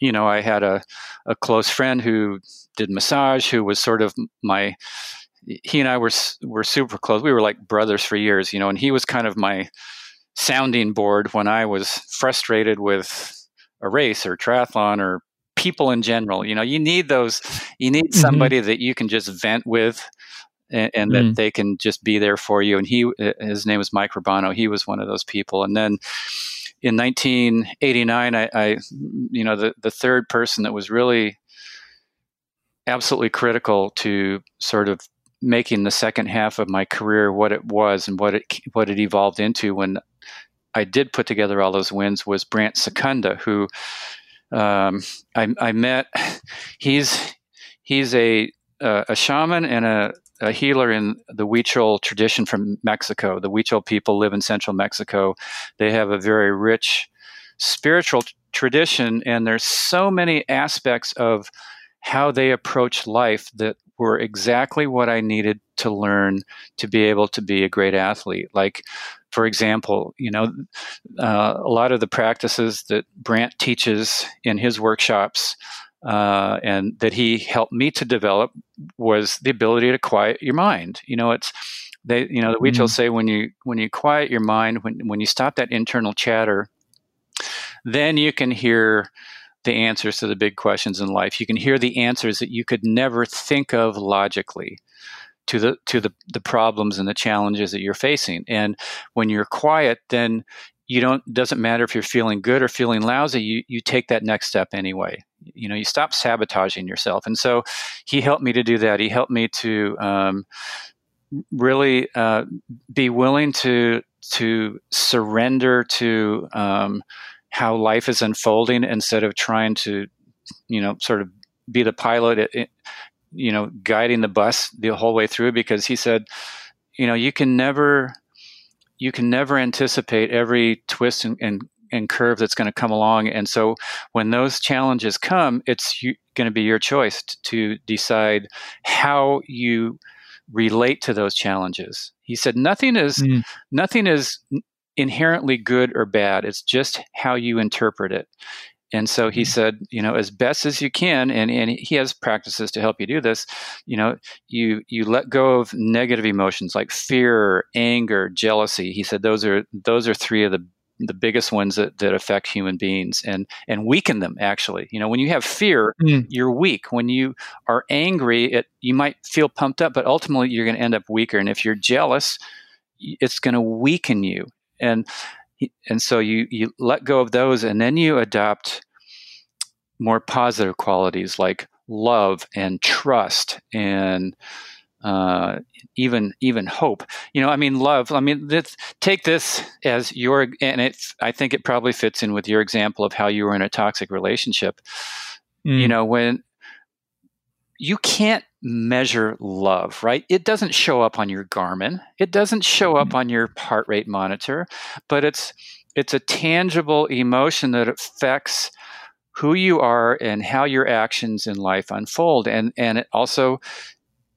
you know, I had a, a close friend who did massage who was sort of my he and I were were super close. We were like brothers for years, you know, and he was kind of my sounding board when I was frustrated with a race or triathlon or people in general. You know, you need those, you need mm-hmm. somebody mm-hmm. that you can just vent with and, and mm. that they can just be there for you. And he, uh, his name was Mike Rubano. He was one of those people. And then in 1989, I, I you know, the, the third person that was really absolutely critical to sort of making the second half of my career what it was and what it what it evolved into when I did put together all those wins was Brant Secunda, who um, I, I, met. He's he's a uh, a shaman and a, a, healer in the Huichol tradition from Mexico. The Huichol people live in central Mexico. They have a very rich spiritual tradition, and there's so many aspects of how they approach life that were exactly what I needed to learn to be able to be a great athlete. Like for example, you know, uh, a lot of the practices that Brant teaches in his workshops uh, and that he helped me to develop was the ability to quiet your mind. You know, it's they, you know, the Huichol mm-hmm. say when you when you quiet your mind, when when you stop that internal chatter, then you can hear the answers to the big questions in life. You can hear the answers that you could never think of logically to the to the the problems and the challenges that you're facing. And when you're quiet, then you don't doesn't matter if you're feeling good or feeling lousy you you take that next step anyway you know you stop sabotaging yourself and so he helped me to do that he helped me to um, really uh, be willing to to surrender to um, how life is unfolding instead of trying to you know sort of be the pilot you know, guiding the bus the whole way through because he said, you know, you can never, you can never anticipate every twist and, and, and curve that's going to come along. And so when those challenges come, it's going to be your choice to decide how you relate to those challenges. He said, nothing is, mm. nothing is inherently good or bad. It's just how you interpret it. And so he mm-hmm. said, you know, as best as you can, and, and he has practices to help you do this, you know, you you let go of negative emotions like fear, anger, jealousy. He said those are those are three of the the biggest ones that, that affect human beings and and weaken them actually you know when you have fear mm. you're weak when you are angry it you might feel pumped up but ultimately you're going to end up weaker and if you're jealous it's going to weaken you and and so you you let go of those and then you adopt more positive qualities like love and trust and uh, even even hope. You know, I mean, love. I mean, this, take this as your, and it. I think it probably fits in with your example of how you were in a toxic relationship. Mm. You know, when you can't measure love, right? It doesn't show up on your Garmin. It doesn't show up mm. on your heart rate monitor, but it's it's a tangible emotion that affects who you are and how your actions in life unfold and and it also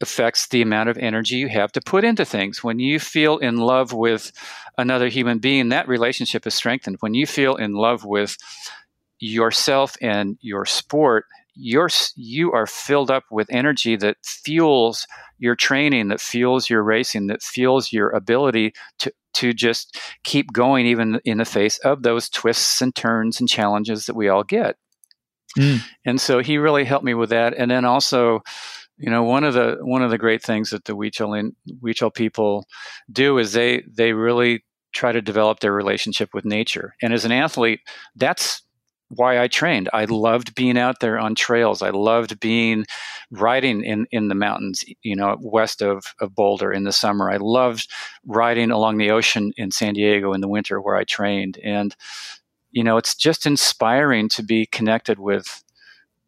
affects the amount of energy you have to put into things. When you feel in love with another human being, that relationship is strengthened. When you feel in love with yourself and your sport, you're, you are filled up with energy that fuels your training, that fuels your racing, that fuels your ability to, to just keep going, even in the face of those twists and turns and challenges that we all get. Mm. And so he really helped me with that. And then also, you know, one of the one of the great things that the Huichol people do is they they really try to develop their relationship with nature. And as an athlete, that's why I trained. I loved being out there on trails. I loved being riding in, in the mountains, you know, west of, of Boulder in the summer. I loved riding along the ocean in San Diego in the winter where I trained. And, you know, it's just inspiring to be connected with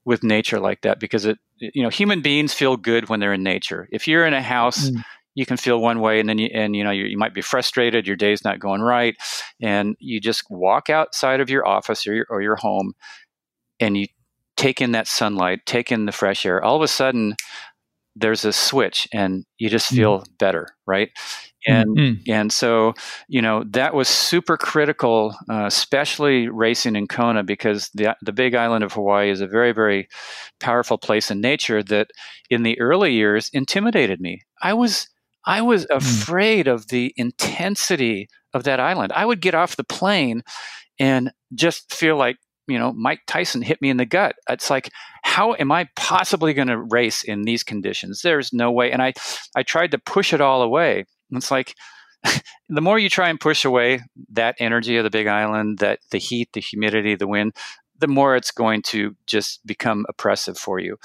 with nature like that because it you know human beings feel good when they're in nature if you're in a house mm. You can feel one way and then you and you know you, you, might be frustrated your day's not going right and you just walk outside of your office or your, or your home and you take in that sunlight take in the fresh air all of a sudden there's a switch and you just mm. feel mm. better right and mm-hmm. and so you know that was super critical, uh, especially racing in Kona because the the Big Island of Hawaii is a very very powerful place in nature that in the early years intimidated me. I was I was mm. afraid of the intensity of that island. I would get off the plane and just feel like you know Mike Tyson hit me in the gut. It's like how am I possibly going to race in these conditions? There's no way. And I I tried to push it all away it's like [LAUGHS] the more you try and push away that energy of the big island, that the heat, the humidity, the wind, the more it's going to just become oppressive for you.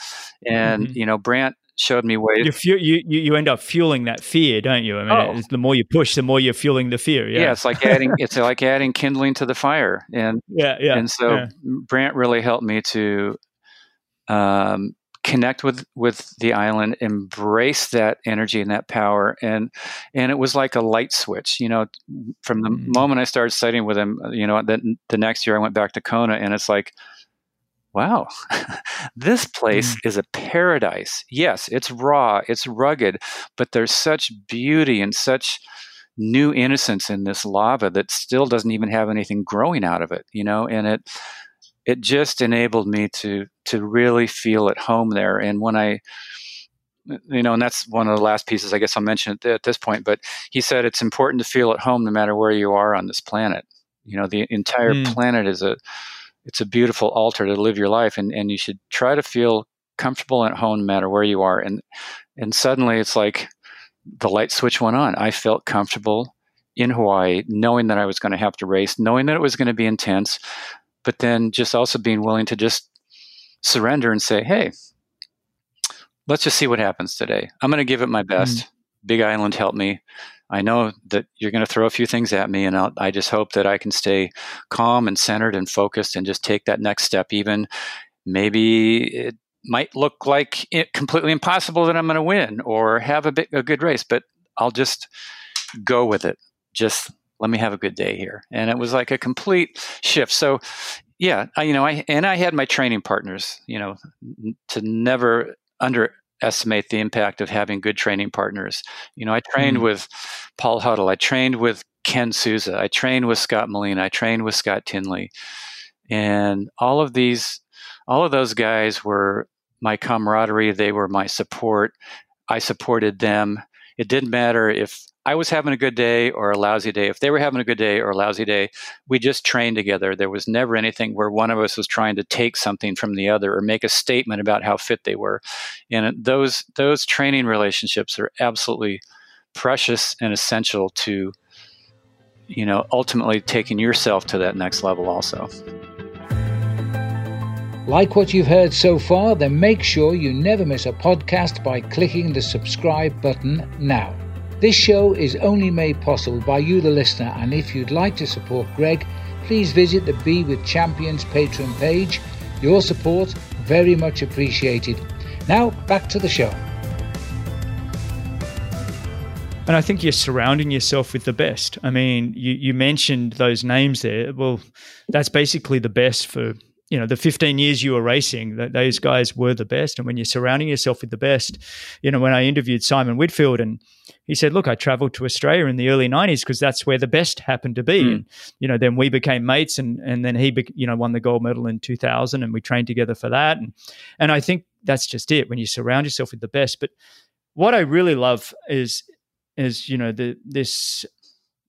And mm-hmm. you know, Brant showed me ways. You, fu- you you end up fueling that fear, don't you? I mean, oh. the more you push, the more you're fueling the fear. Yeah, yeah it's like adding it's like adding kindling to the fire, and [LAUGHS] yeah, yeah. And so yeah. Brant really helped me to um, connect with with the island embrace that energy and that power and and it was like a light switch you know from the mm-hmm. moment i started studying with him you know the, the next year i went back to kona and it's like wow [LAUGHS] this place mm-hmm. is a paradise yes it's raw it's rugged but there's such beauty and such new innocence in this lava that still doesn't even have anything growing out of it you know and it it just enabled me to to really feel at home there. And when I you know, and that's one of the last pieces I guess I'll mention at this point. But he said it's important to feel at home no matter where you are on this planet. You know, the entire mm. planet is a it's a beautiful altar to live your life, and and you should try to feel comfortable at home no matter where you are. And and suddenly it's like the light switch went on. I felt comfortable in Hawaii, knowing that I was going to have to race, knowing that it was going to be intense, but then just also being willing to just surrender and say, hey, let's just see what happens today. I'm going to give it my best. Mm-hmm. Big Island help me. I know that you're going to throw a few things at me, and I'll, i just hope that I can stay calm and centered and focused and just take that next step. Even maybe it might look like it completely impossible that I'm going to win or have a, bit, a good race, but I'll just go with it. Just let me have a good day here. And it was like a complete shift. So, yeah, I, you know, I and I had my training partners, you know, to never underestimate the impact of having good training partners. You know, I trained mm. with Paul Huddle, I trained with Ken Souza, I trained with Scott Molina, I trained with Scott Tinley, and all of these, all of those guys were my camaraderie. They were my support. I supported them. It didn't matter if I was having a good day or a lousy day, if they were having a good day or a lousy day, we just trained together. There was never anything where one of us was trying to take something from the other or make a statement about how fit they were. And those those training relationships are absolutely precious and essential to you know ultimately taking yourself to that next level also. Like what you've heard so far, then make sure you never miss a podcast by clicking the subscribe button now. This show is only made possible by you, the listener, and if you'd like to support Greg, please visit the Be With Champions Patreon page. Your support very much appreciated. Now, back to the show. And I think you're surrounding yourself with the best. I mean, you, you mentioned those names there. Well, that's basically the best for you know the 15 years you were racing that those guys were the best and when you're surrounding yourself with the best you know when i interviewed simon whitfield and he said look i traveled to australia in the early 90s because that's where the best happened to be mm. and you know then we became mates and and then he you know won the gold medal in 2000 and we trained together for that and and i think that's just it when you surround yourself with the best but what i really love is is you know the this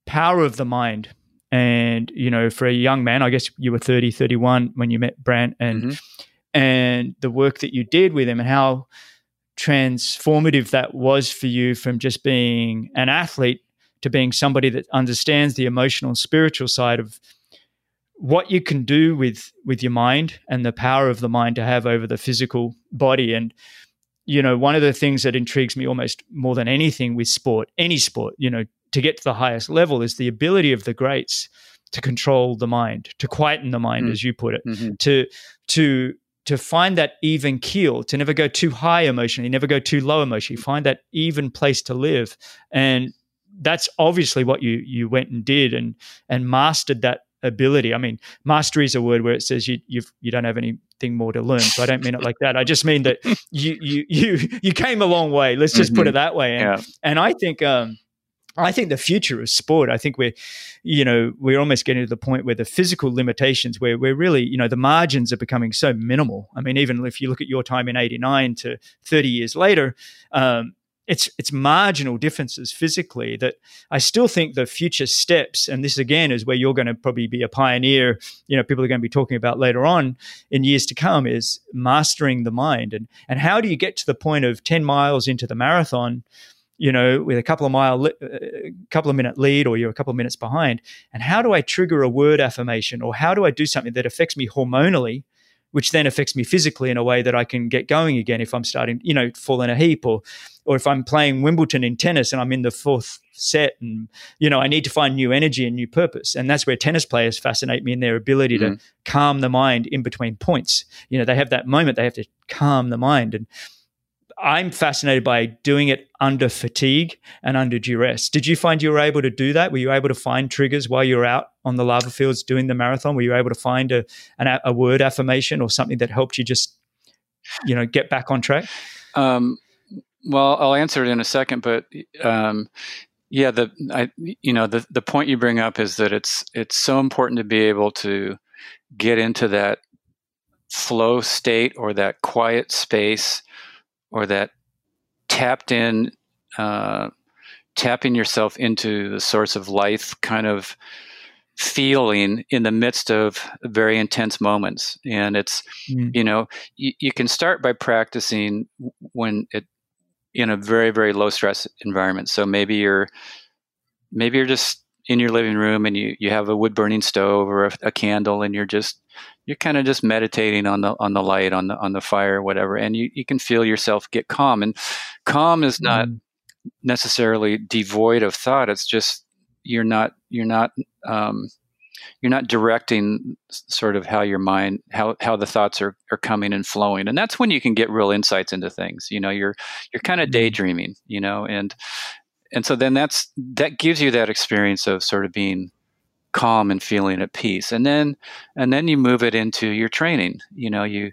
power of the mind and you know for a young man i guess you were 30 31 when you met brant and mm-hmm. and the work that you did with him and how transformative that was for you from just being an athlete to being somebody that understands the emotional and spiritual side of what you can do with with your mind and the power of the mind to have over the physical body and you know one of the things that intrigues me almost more than anything with sport any sport you know to get to the highest level is the ability of the greats to control the mind, to quieten the mind, mm. as you put it, mm-hmm. to to to find that even keel, to never go too high emotionally, never go too low emotionally, find that even place to live. And that's obviously what you you went and did and and mastered that ability. I mean, mastery is a word where it says you you've you don't have anything more to learn. So I don't mean it like that. I just mean that [LAUGHS] you you you you came a long way. Let's just mm-hmm. put it that way. And, yeah. and I think um I think the future of sport, I think we're, you know, we're almost getting to the point where the physical limitations, where we're really, you know, the margins are becoming so minimal. I mean, even if you look at your time in '89 to 30 years later, um, it's it's marginal differences physically that I still think the future steps, and this again is where you're going to probably be a pioneer. You know, people are going to be talking about later on in years to come is mastering the mind and and how do you get to the point of 10 miles into the marathon you know, with a couple of mile, a uh, couple of minute lead, or you're a couple of minutes behind. And how do I trigger a word affirmation, or how do I do something that affects me hormonally, which then affects me physically in a way that I can get going again if I'm starting, you know, fall in a heap, or or if I'm playing Wimbledon in tennis and I'm in the fourth set, and you know, I need to find new energy and new purpose. And that's where tennis players fascinate me in their ability mm-hmm. to calm the mind in between points. You know, they have that moment they have to calm the mind and I'm fascinated by doing it under fatigue and under duress. Did you find you were able to do that? Were you able to find triggers while you were out on the lava fields doing the marathon? Were you able to find a, an, a word affirmation or something that helped you just, you know, get back on track? Um, well, I'll answer it in a second, but um, yeah, the I, you know the the point you bring up is that it's it's so important to be able to get into that flow state or that quiet space or that tapped in, uh, tapping yourself into the source of life kind of feeling in the midst of very intense moments. And it's, mm. you know, you, you can start by practicing when it, in a very, very low stress environment. So maybe you're, maybe you're just in your living room and you, you have a wood burning stove or a, a candle and you're just you're kind of just meditating on the on the light on the on the fire whatever and you, you can feel yourself get calm and calm is not mm. necessarily devoid of thought it's just you're not you're not um, you're not directing sort of how your mind how how the thoughts are are coming and flowing and that's when you can get real insights into things you know you're you're kind of mm-hmm. daydreaming you know and and so then that's that gives you that experience of sort of being calm and feeling at peace and then and then you move it into your training you know you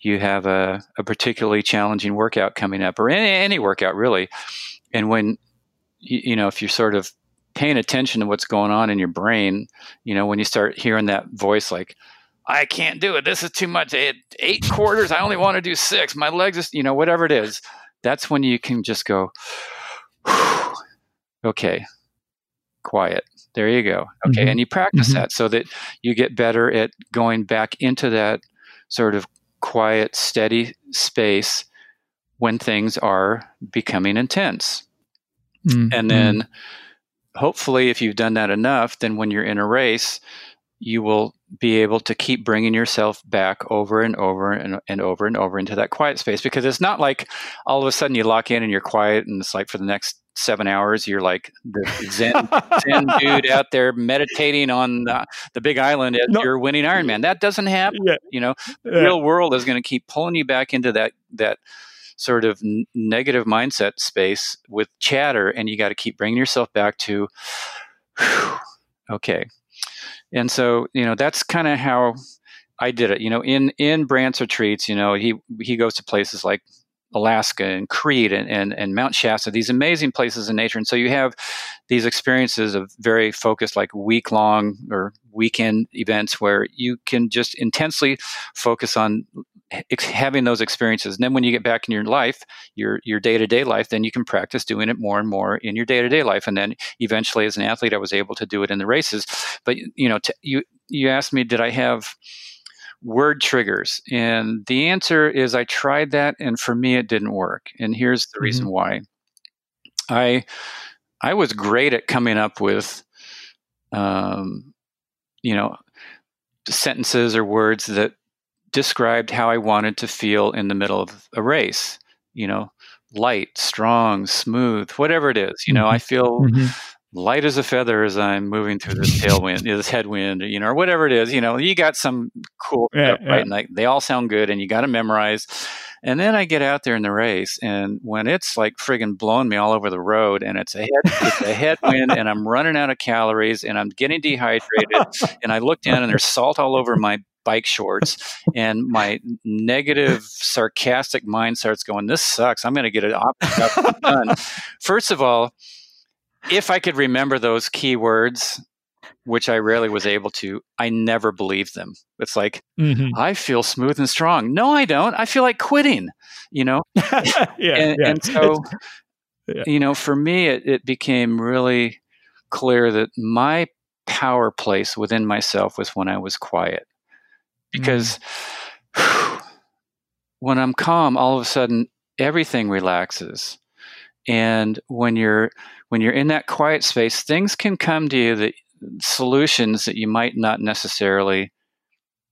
you have a, a particularly challenging workout coming up or any, any workout really and when you, you know if you're sort of paying attention to what's going on in your brain you know when you start hearing that voice like I can't do it. This is too much. Eight, eight quarters. I only want to do six. My legs, is, you know, whatever it is. That's when you can just go, [SIGHS] Okay, quiet. There you go. Okay, Mhm. and you practice Mhm. that so that you get better at going back into that sort of quiet, steady space when things are becoming intense. Mm, And then hopefully, if you've done that enough, then when you're in a race, you will be able to keep bringing yourself back over and over and, and over and over into that quiet space because it's not like all of a sudden you lock in and you're quiet and it's like for the next seven hours you're like the zen, [LAUGHS] zen dude out there meditating on the, the big island as No. you're winning Ironman. That doesn't happen. yeah, You know, the yeah. real world is going to keep pulling you back into that that sort of n- negative mindset space with chatter and you got to keep bringing yourself back to okay and so you know that's kind of how i did it you know in in brant's retreats you know he he goes to places like alaska and crete and, and, and mount shasta these amazing places in nature. And so you have these experiences of very focused like week long or weekend events where you can just intensely focus on ex- having those experiences. And then when you get back in your life your your day-to-day life then you can practice doing it more and more in your day-to-day life. And then eventually as an athlete i was able to do it in the races. But you know t- you you asked me did i have word triggers and the answer is i tried that and for me it didn't work and here's the reason why i i was great at coming up with um, you know sentences or words that described how I wanted to feel in the middle of a race. You know, light, strong, smooth, whatever it is. You know, I feel Mhm. Light as a feather as I'm moving through this tailwind, this headwind, you know, or whatever it is. You know, you got some cool Yeah, stuff, right? yeah. And like, they all sound good, and you got to memorize. And then I get out there in the race, and when it's like friggin' blowing me all over the road, and it's a head, it's a headwind, and I'm running out of calories, and I'm getting dehydrated, [LAUGHS] and I look down, and there's salt all over my bike shorts, and my negative, sarcastic mind starts going, "This sucks. I'm going to get it off done." [LAUGHS] First of all, if I could remember those key words, which I rarely was able to, I never believed them. It's like Mhm. I feel smooth and strong. No, I don't. I feel like quitting. You know, [LAUGHS] yeah, and, yeah. and so Yeah. you know for me it, it became really clear that my power place within myself was when i was quiet because when i'm calm all of a sudden everything relaxes and when you're when you're in that quiet space things can come to you that solutions that you might not necessarily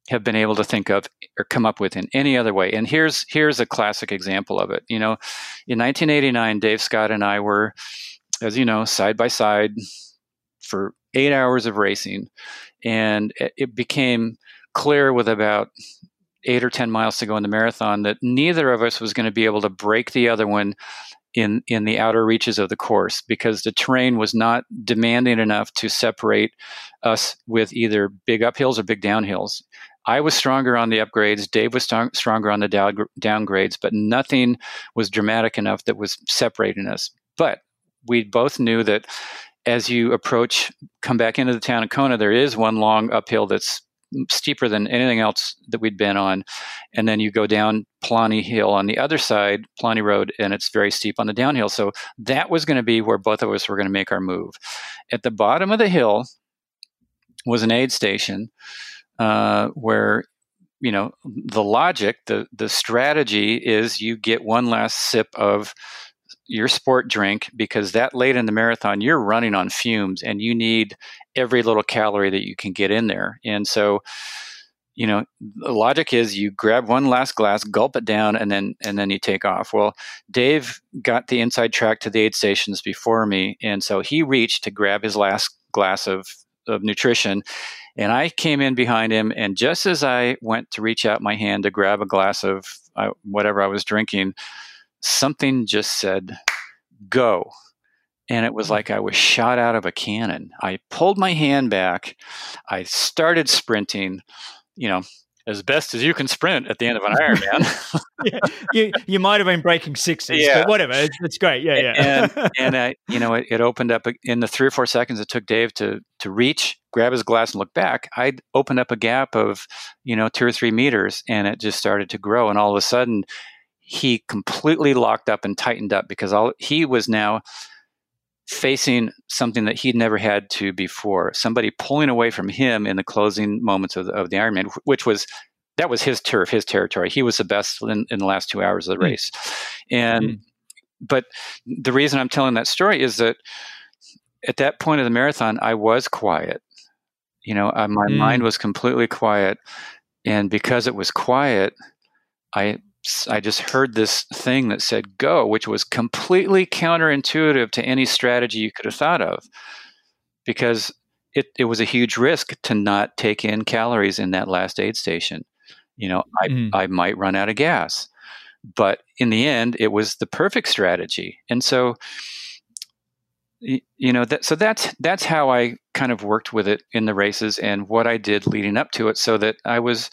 have been able to think of or come up with in any other way. And here's here's a classic example of it. You know, in 1989, Dave Scott and I were, as you know, side by side for eight hours of racing, and it- became clear with about eight or ten miles to go in the marathon that neither of us was going to be able to break the other one in in the outer reaches of the course because the terrain was not demanding enough to separate us with either big uphills or big downhills. I was stronger on the upgrades. Dave was strong, stronger on the down, downgrades, but nothing was dramatic enough that was separating us. But we both knew that as you approach, come back into the town of Kona, there is one long uphill that's steeper than anything else that we'd been on. And then you go down Palani Hill on the other side, Palani Road, and it's very steep on the downhill. So that was going to be where both of us were going to make our move. At the bottom of the hill was an aid station uh, where you know the logic the the strategy is you get one last sip of your sport drink because that late in the marathon you're running on fumes and you need every little calorie that you can get in there and so you know the logic is you grab one last glass gulp it down and then and then you take off well dave got the inside track to the aid stations before me and so he reached to grab his last glass of of nutrition and I came in behind him, and just as I went to reach out my hand to grab a glass of uh, whatever I was drinking, something just said, go. And it was hmm. like I was shot out of a cannon. I pulled my hand back. I started sprinting, you know, as best as you can sprint at the end of an Ironman. [LAUGHS] yeah, you you might have been breaking sixes, Yeah. but whatever. It's, it's great. Yeah, yeah. and and [LAUGHS] I, you know, it, it opened up in the three or four seconds it took Dave to to reach, grab his glass, and look back. I'd opened up a gap of you know two or three meters, and it just started to grow. And all of a sudden, he completely locked up and tightened up because all he was now facing something that he'd never had to before. Somebody pulling away from him in the closing moments of the, of the Ironman, which was that was his turf, his territory. He was the best in, in the last two hours of the hmm. race, and. Mm. But the reason I'm telling that story is that at that point of the marathon, I was quiet. You know, uh, my mm. mind was completely quiet, and because it was quiet, I I just heard this thing that said go, which was completely counterintuitive to any strategy you could have thought of, because it, it was a huge risk to not take in calories in that last aid station. You know, I, mm. I might run out of gas. But in the end, it was the perfect strategy. And so, you know that so that's that's how i kind of worked with it in the races and what i did leading up to it so that i was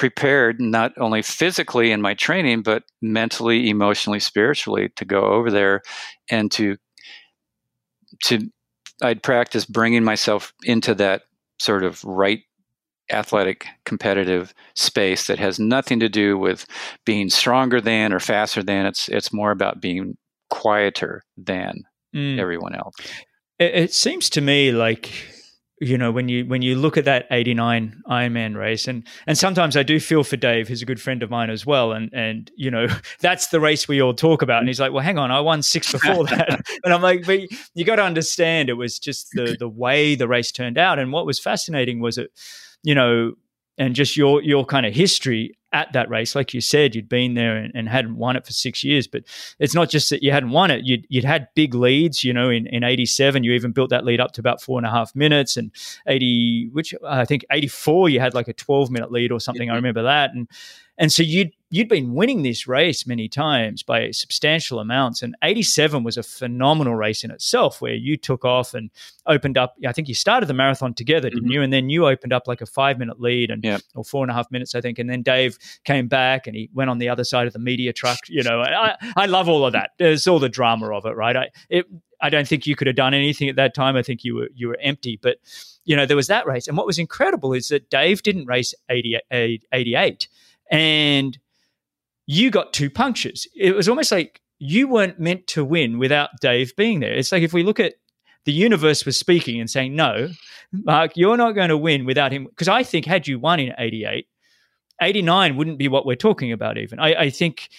prepared not only physically in my training but mentally emotionally spiritually to go over there and to to i'd practice bringing myself into that sort of right athletic competitive space that has nothing to do with being stronger than or faster than it's it's more about being quieter than mm. everyone else. It, it seems to me like you know when you when you look at that 89 Ironman race and and sometimes I do feel for Dave who's a good friend of mine as well and and you know [LAUGHS] that's the race we all talk about and he's like well hang on I won 6 before that. [LAUGHS] [LAUGHS] And I'm like but you got to understand it was just the [CLEARS THROAT] the way the race turned out and what was fascinating was it you know and just your your kind of history at that race. Like you said, you'd been there and, and, hadn't won it for six years. But it's not just that you hadn't won it; you'd, you'd had big leads. You know, in, in '87, you even built that lead up to about four and a half minutes, and '80, which I think '84, you had like a 12 minute lead or something. Mm-hmm. I remember that, and and so you'd you'd been winning this race many times by substantial amounts. And 87 was a phenomenal race in itself, where you took off and opened up. I think you started the marathon together, didn't mm-hmm. you? And then you opened up like a five minute lead and or four and a half minutes, I think. And then Dave came back and he went on the other side of the media truck. You know, I, I love all of that. There's all the drama of it, right? I it. I don't think you could have done anything at that time. I think you were you were empty, but you know there was that race. And what was incredible is that Dave didn't race 88, 88 and you got two punctures. It was almost like you weren't meant to win without Dave being there. It's like if we look at the universe was speaking and saying, no, Mark, you're not going to win without him. Because I think had you won in 88, 89 wouldn't be what we're talking about even. I, I think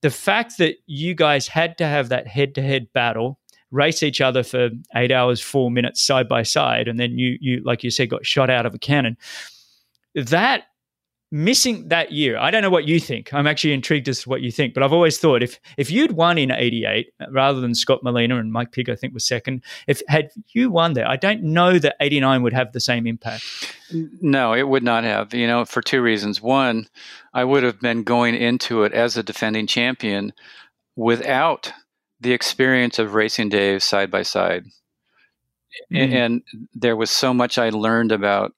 the fact that you guys had to have that head to head battle, race each other for eight hours, four minutes side by side, and then you, you, like you said, got shot out of a cannon. That missing that year, I don't know what you think. I'm actually intrigued as to what you think, but I've always thought if if you'd won in '88 rather than Scott Molina and Mike Pigg, I think was second. If had you won there, I don't know that '89 would have the same impact. No, it would not have. You know, for two reasons. One, I would have been going into it as a defending champion without the experience of racing Dave side by side. Mm. And there was so much I learned about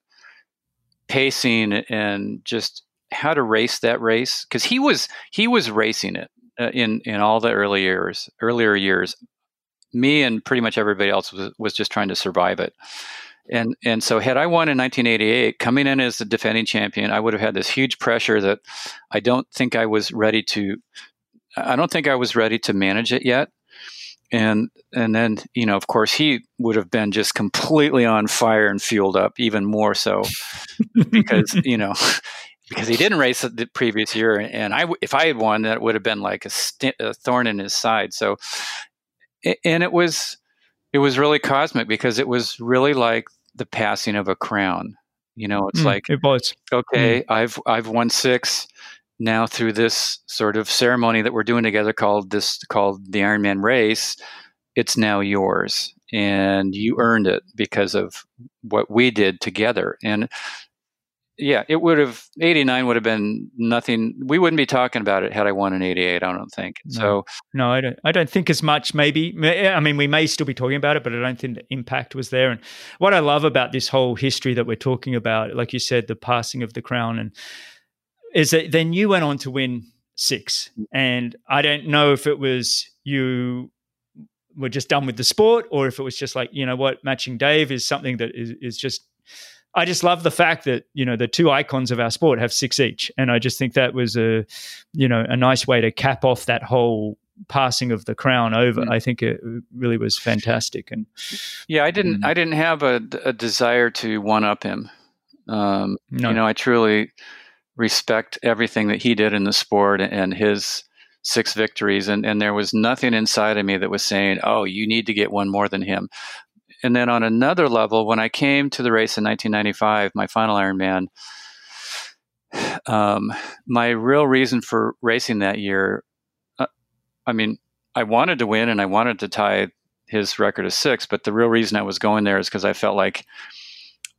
pacing and just how to race that race because he was he was racing it uh, in in all the early years earlier years. Me and pretty much everybody else was, was just trying to survive it. And and so had i won in 1988 coming in as the defending champion i would have had this huge pressure that i don't think i was ready to i don't think i was ready to manage it yet and and then you know of course he would have been just completely on fire and fueled up even more so because [LAUGHS] you know [LAUGHS] because he didn't race the previous year. And I if I had won that would have been like a, st- a thorn in his side. So and it was it was really cosmic because it was really like the passing of a crown. You know it's mm, like it was. Okay mm. I've I've won 6 now through this sort of ceremony that we're doing together called this called the Ironman race, it's now yours and you earned it because of what we did together. And yeah, it would have 89 would have been nothing. We wouldn't be talking about it had I won in 88. I don't think no. so. No, I don't. I don't think as much. Maybe. I mean, we may still be talking about it, but I don't think the impact was there. And what I love about this whole history that we're talking about, like you said, the passing of the crown and is that then you went on to win six. And I don't know if it was you were just done with the sport or if it was just like, you know what, matching Dave is something that is, is just I just love the fact that you know the two icons of our sport have six each, and I just think that was a you know a nice way to cap off that whole passing of the crown over. Mm. I think it really was fantastic. And yeah, I didn't, mm. I didn't have a, a desire to one up him. Um, no. You know, I truly respect everything that he did in the sport and his six victories, and and there was nothing inside of me that was saying, "Oh, you need to get one more than him." And then on another level, when I came to the race in 1995, my final Ironman. Um, my real reason for racing that year I mean, I wanted to win and I wanted to tie his record of six, but the real reason I was going there is because I felt like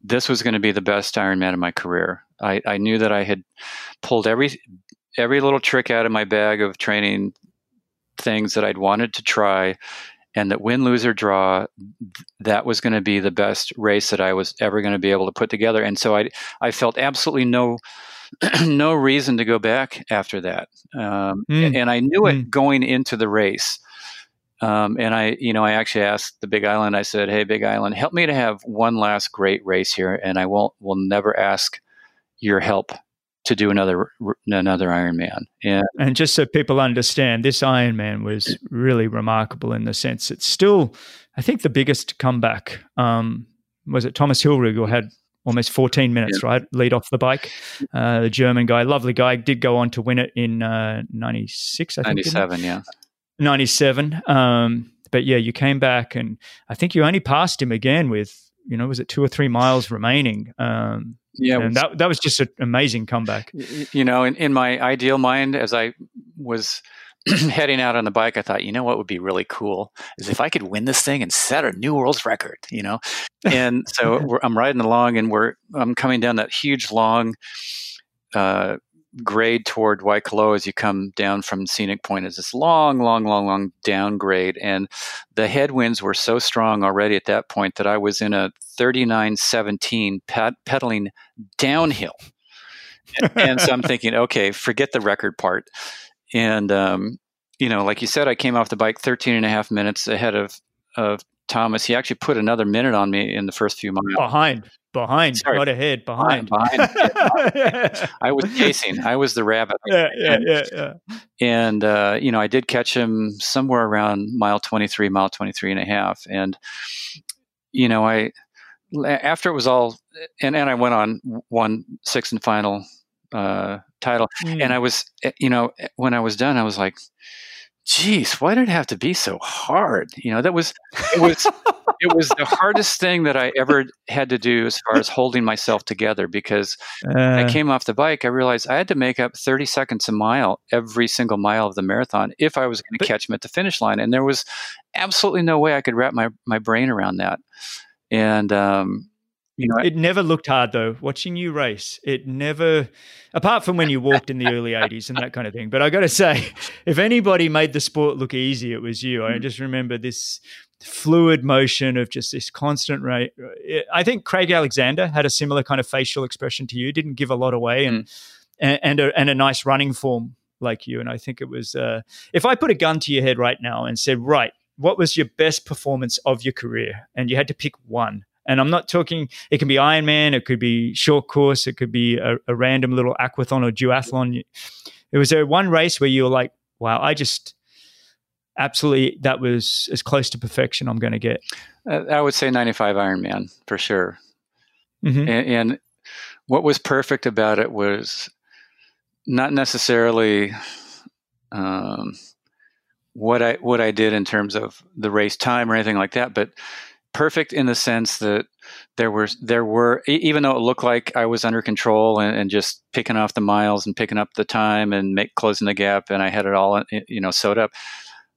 this was going to be the best Ironman of my career. I, I knew that I had pulled every every little trick out of my bag of training things that I'd wanted to try, and that win, lose or draw, that was going to be the best race that I was ever going to be able to put together. And so I I felt absolutely no [CLEARS THROAT] no reason to go back after that. Um, mm. And I knew it mm. going into the race. Um, and I, you know, I actually asked the Big Island. I said, "Hey, Big Island, help me to have one last great race here, and I won't, will never ask your help to do another another Ironman." And, and just so people understand, this Ironman was really remarkable in the sense it's still, I think, the biggest comeback. Um, was it Thomas Hellriegel had almost 14 minutes, yeah. right? Lead off the bike. Uh, the German guy, lovely guy, did go on to win it in uh, 96, I think. 97, yeah. 97. Um, but yeah, you came back and I think you only passed him again with, you know, was it two or three miles remaining? Um, yeah. And that, that was just an amazing comeback. You know, in, in my ideal mind, as I was [CLEARS THROAT] – heading out on the bike, I thought, you know what would be really cool is if I could win this thing and set a new world's record, you know. And so [LAUGHS] I'm riding along, and we're I'm coming down that huge long uh, grade toward Waikoloa as you come down from Scenic Point. Is this long, long, long, long downgrade, and the headwinds were so strong already at that point that I was in a 39.17 ped- pedaling downhill. and so I'm thinking, okay, forget the record part and, um, you know, like you said, I came off the bike 13 and a half minutes ahead of, of Thomas. He actually put another minute on me in the first few miles. Behind, behind, Sorry. not ahead, behind. Behind. behind. [LAUGHS] I was chasing. I was the rabbit. Yeah, yeah, and, yeah, yeah. And, uh, you know, I did catch him somewhere around mile 23, mile 23 and a half. And, you know, I, after it was all, and, and I went on one sixth and final uh, title. Mm. And I was, eh, you know, eh, when I was done, I was like, geez, why did it have to be so hard? You know, that was, it was, it was the hardest thing that I ever had to do as far as holding myself together because uh, I came off the bike, I realized I had to make up 30 seconds a mile every single mile of the marathon if I was going to catch him at the finish line. And there was absolutely no way I could wrap my, my brain around that. And, um, you know, it never looked hard though. Watching you race, it never, apart from when you walked in the early [LAUGHS] '80s and that kind of thing. But I got to say, if anybody made the sport look easy, it was you. I mm. just remember this fluid motion of just this constant rate. I think Craig Alexander had a similar kind of facial expression to you. Didn't give a lot away, and mm. and, and, a, and a nice running form like you. And I think it was uh, if I put a gun to your head right now and said, right, what was your best performance of your career, and you had to pick one and I'm not talking, it can be Ironman, it could be short course, it could be a, a random little aquathon or duathlon. It was there one race where you were like, wow, I just absolutely, that was as close to perfection I'm going to get. I would say 95 Ironman for sure. Mm-hmm. And, and what was perfect about it was not necessarily um, what I what I did in terms of the race time or anything like that, but perfect in the sense that there were there were even though it looked like I was under control and, and, just picking off the miles and picking up the time and make closing the gap and I had it all you know sewed up.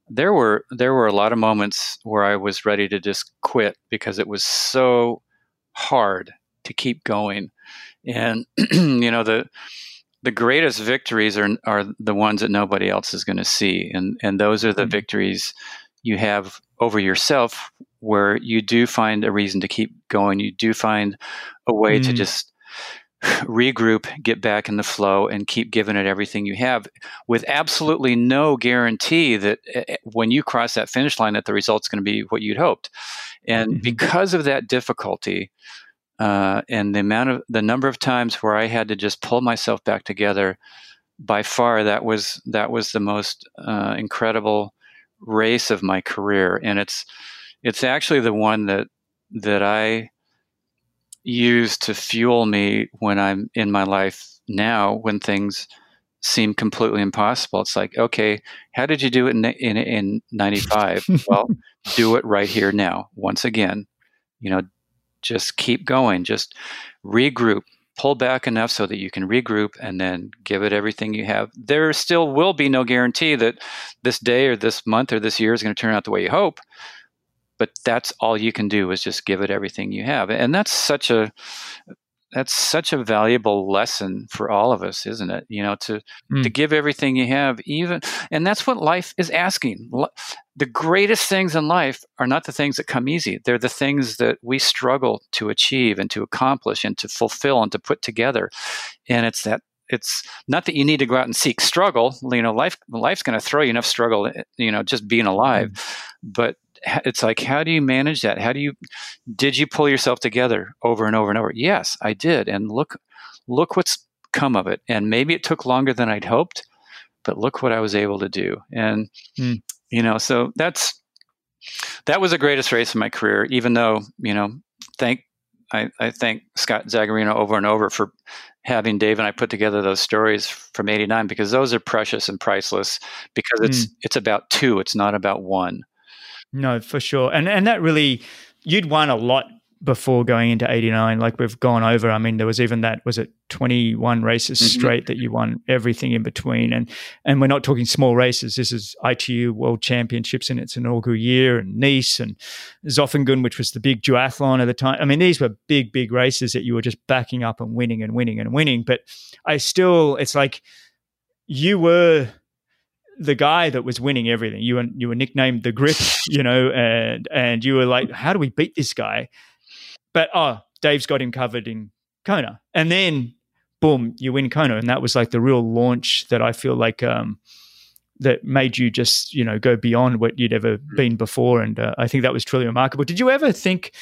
There were there were a lot of moments where I was ready to just quit because it was so hard to keep going, and [CLEARS THROAT] you know the the greatest victories are are the ones that nobody else is going to see, and and those are the mm-hmm. victories you have over yourself where you do find a reason to keep going. You do find a way mm. to just [SIGHS] regroup, get back in the flow, and keep giving it everything you have with absolutely no guarantee that eh, eh, when you cross that finish line that the result's going to be what you'd hoped. And mm-hmm. because of that difficulty, uh, and the amount of the number of times where I had to just pull myself back together, by far that was that was the most uh, incredible race of my career, and it's it's actually the one that that I use to fuel me when I'm in my life now when things seem completely impossible. It's like, okay, how did you do it in in, in '95? [LAUGHS] well, do it right here now. Once again, you know, just keep going. Just regroup. Pull back enough so that you can regroup and then give it everything you have. There still will be no guarantee that this day or this month or this year is going to turn out the way you hope, but that's all you can do is just give it everything you have. And that's such a that's such a valuable lesson for all of us isn't it? You know to mm. to give everything you have even and that's what life is asking. The greatest things in life are not the things that come easy. They're the things that we struggle to achieve and to accomplish and to fulfill and to put together. And it's that it's not that you need to go out and seek struggle. You know life life's going to throw you enough struggle you know just being alive. Mm. but it's like how do you manage that how do you did you pull yourself together over and over and over yes i did and look look what's come of it and maybe it took longer than i'd hoped but look what i was able to do and mm. you know so that's that was the greatest race of my career even though you know thank I, I thank Scott Zagarino over and over for having Dave and I put together those stories from '89 because those are precious and priceless because it's mm. it's about two, it's not about one. No, for sure. And and that really you'd won a lot before going into 89 like we've gone over i mean there was even that was it 21 races mm-hmm. straight that you won everything in between. And and we're not talking small races. This is itu world championships in its inaugural year and nice and zofingen which was the big duathlon at the time. I mean these were big big races that you were just backing up and winning and winning and winning. But i still it's like you were the guy that was winning everything. You were you were nicknamed the grip, [LAUGHS] you know, and and you were like, how do we beat this guy? But oh, Dave's got him covered in Kona, and then boom, you win Kona, and that was like the real launch that I feel like um, that made you just you know go beyond what you'd ever mm. been before, and uh, I think that was truly remarkable. Did you ever think?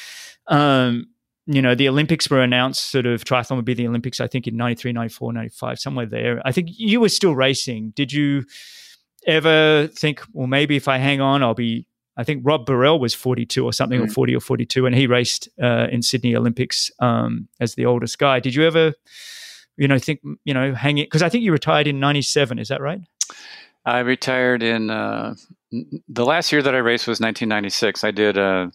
Um, you know, the Olympics were announced, sort of triathlon would be the Olympics, I think in 93, 94, 95, somewhere there. I think you were still racing. Did you, ever think, well, maybe if I hang on, I'll be. I think Rob Barel was 42 or something, mm. or 40 or 42, and he raced uh, in Sydney Olympics um, as the oldest guy. Did you ever, you know, think, you know, hang it? Because I think you retired in 97, is that right? I retired in uh, the last year that I raced was 1996. I did. Uh,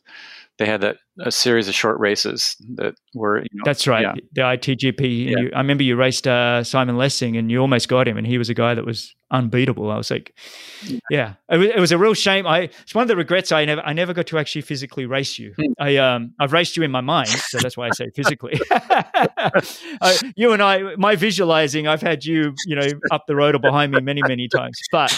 they had that a series of short races that were. You know, That's right, yeah. the ITGP. Yeah. You, I remember you raced uh, Simon Lessing, and you almost got him, and he was a guy that was unbeatable. I was like, yeah, it was, it was, a real shame. I it's one of the regrets I never I never got to actually physically race you. Hmm. I um I've raced you in my mind, so that's why I say physically. [LAUGHS] [LAUGHS] you and I, my visualizing, I've had you, you know, up the road or behind me many many times, but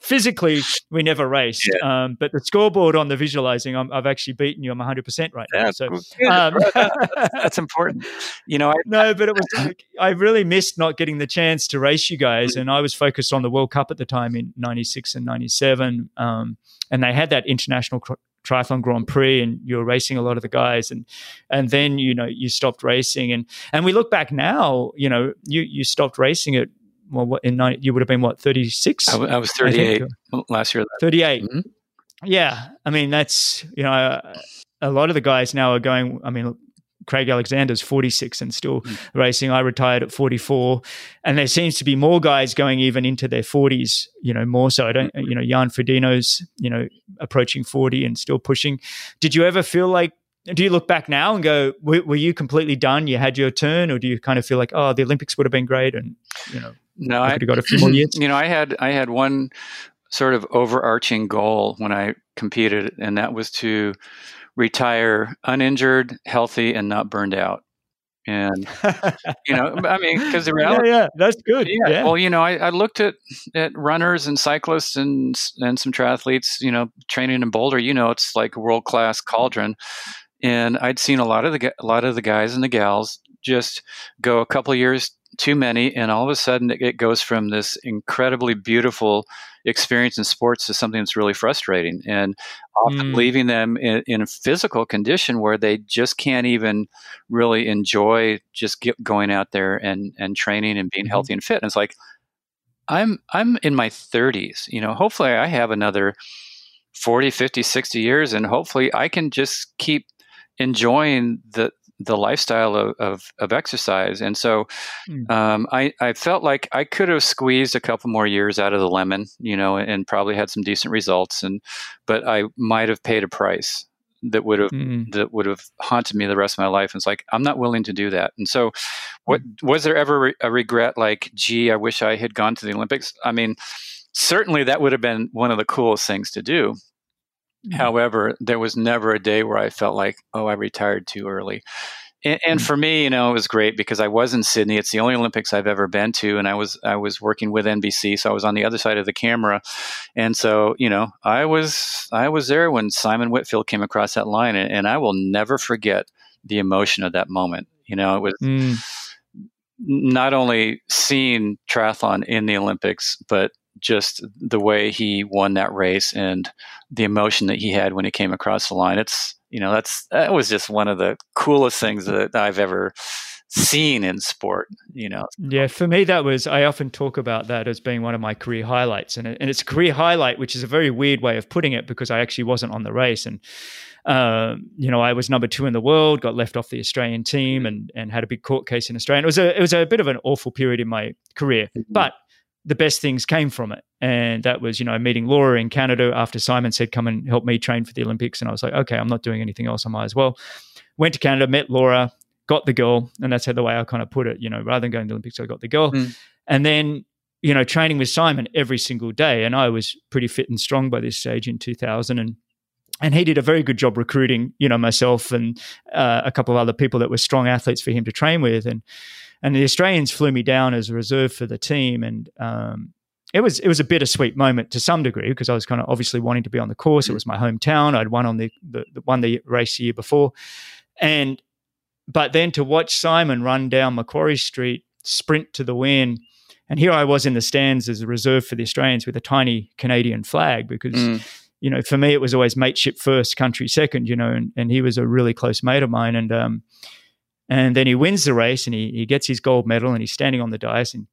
physically we never raced. Yeah. Um, but the scoreboard on the visualizing, i have actually beaten you. I'm 100 percent right now. So um, [LAUGHS] that's important. You know, I, no, but it was I really missed not getting the chance to race you guys, and I was focused on the World Cup at the time in '96 and '97, um, and they had that international triathlon Grand Prix, and you were racing a lot of the guys, and and then you know you stopped racing, and and we look back now, you know, you you stopped racing at well, what, in 90, you would have been what 36? I, I was 38 last year. 38. Mm-hmm. Yeah, I mean that's you know a lot of the guys now are going. I mean, Craig Alexander's 46 and still mm. racing. I retired at 44, and there seems to be more guys going even into their 40s. You know, more so. I don't. You know, Jan Frodeno's you know approaching 40 and still pushing. Did you ever feel like? Do you look back now and go, were, were you completely done? You had your turn, or do you kind of feel like, oh, the Olympics would have been great, and you know, no, I could have got a few more years. [LAUGHS] You know, I had I had one sort of overarching goal when I competed, and that was to retire uninjured, healthy, and not burned out. And [LAUGHS] you know, I mean, because the reality, yeah, yeah, that's good. Yeah, yeah. Well, you know, I, I, looked at at runners and cyclists and and some triathletes. You know, training in Boulder. You know, it's like a world class cauldron. And I'd seen a lot of the a lot of the guys and the gals just go a couple years too many, and all of a sudden it goes from this incredibly beautiful experience in sports to something that's really frustrating, and often mm. leaving them in, in, a physical condition where they just can't even really enjoy just going out there and and training and being mm-hmm. healthy and fit. And it's like, I'm I'm in my 30s. You know, hopefully I have another 40, 50, 60 years and hopefully I can just keep enjoying the the lifestyle of, of, of exercise. And so mm. um, I, I felt like I could have squeezed a couple more years out of the lemon, you know, and probably had some decent results. And but I might have paid a price that would have mm. that would have haunted me the rest of my life. And it's like I'm not willing to do that. And so, what mm. was there ever a regret? Like, gee, I wish I had gone to the Olympics. I mean, certainly that would have been one of the coolest things to do. Mm. However, there was never a day where I felt like, oh, I retired too early. And, and, mm. for me, you know, it was great because I was in Sydney. It's the only Olympics I've ever been to, and I was I was working with NBC, so I was on the other side of the camera, and so you know, I was I was there when Simon Whitfield came across that line, and, and I will never forget the emotion of that moment. You know, it was. Mm. Not only seeing triathlon in the Olympics, but just the way he won that race and the emotion that he had when he came across the line. It's you know that's that was just one of the coolest things that I've ever seen in sport you know yeah for me that was i often talk about that as being one of my career highlights and, and it's a career highlight which is a very weird way of putting it because i actually wasn't on the race and um, you know i was number two in the world got left off the australian team and and had a big court case in australia and it was a it was a bit of an awful period in my career mm-hmm. but the best things came from it. And that was, you know, meeting Laura in Canada after Simon said, come and help me train for the Olympics. And I was like, okay, I'm not doing anything else. I might as well. Went to Canada, met Laura, got the girl. And that's how the way I kind of put it, you know, rather than going to the Olympics, I got the girl. Mm. And then, you know, training with Simon every single day. And I was pretty fit and strong by this stage in 2000. And and he did a very good job recruiting, you know, myself and uh, a couple of other people that were strong athletes for him to train with. And and the Australians flew me down as a reserve for the team, and um, it was it was a bittersweet moment to some degree because I was kind of obviously wanting to be on the course. It mm. was my hometown. I'd won on the, the, the won the race the year before, and but then to watch Simon run down Macquarie Street, sprint to the win, and here I was in the stands as a reserve for the Australians with a tiny Canadian flag because. Mm. You know, for me, it was always mateship first, country second. You know, and, and he was a really close mate of mine, and um, and then he wins the race and he, he gets his gold medal and he's standing on the dais and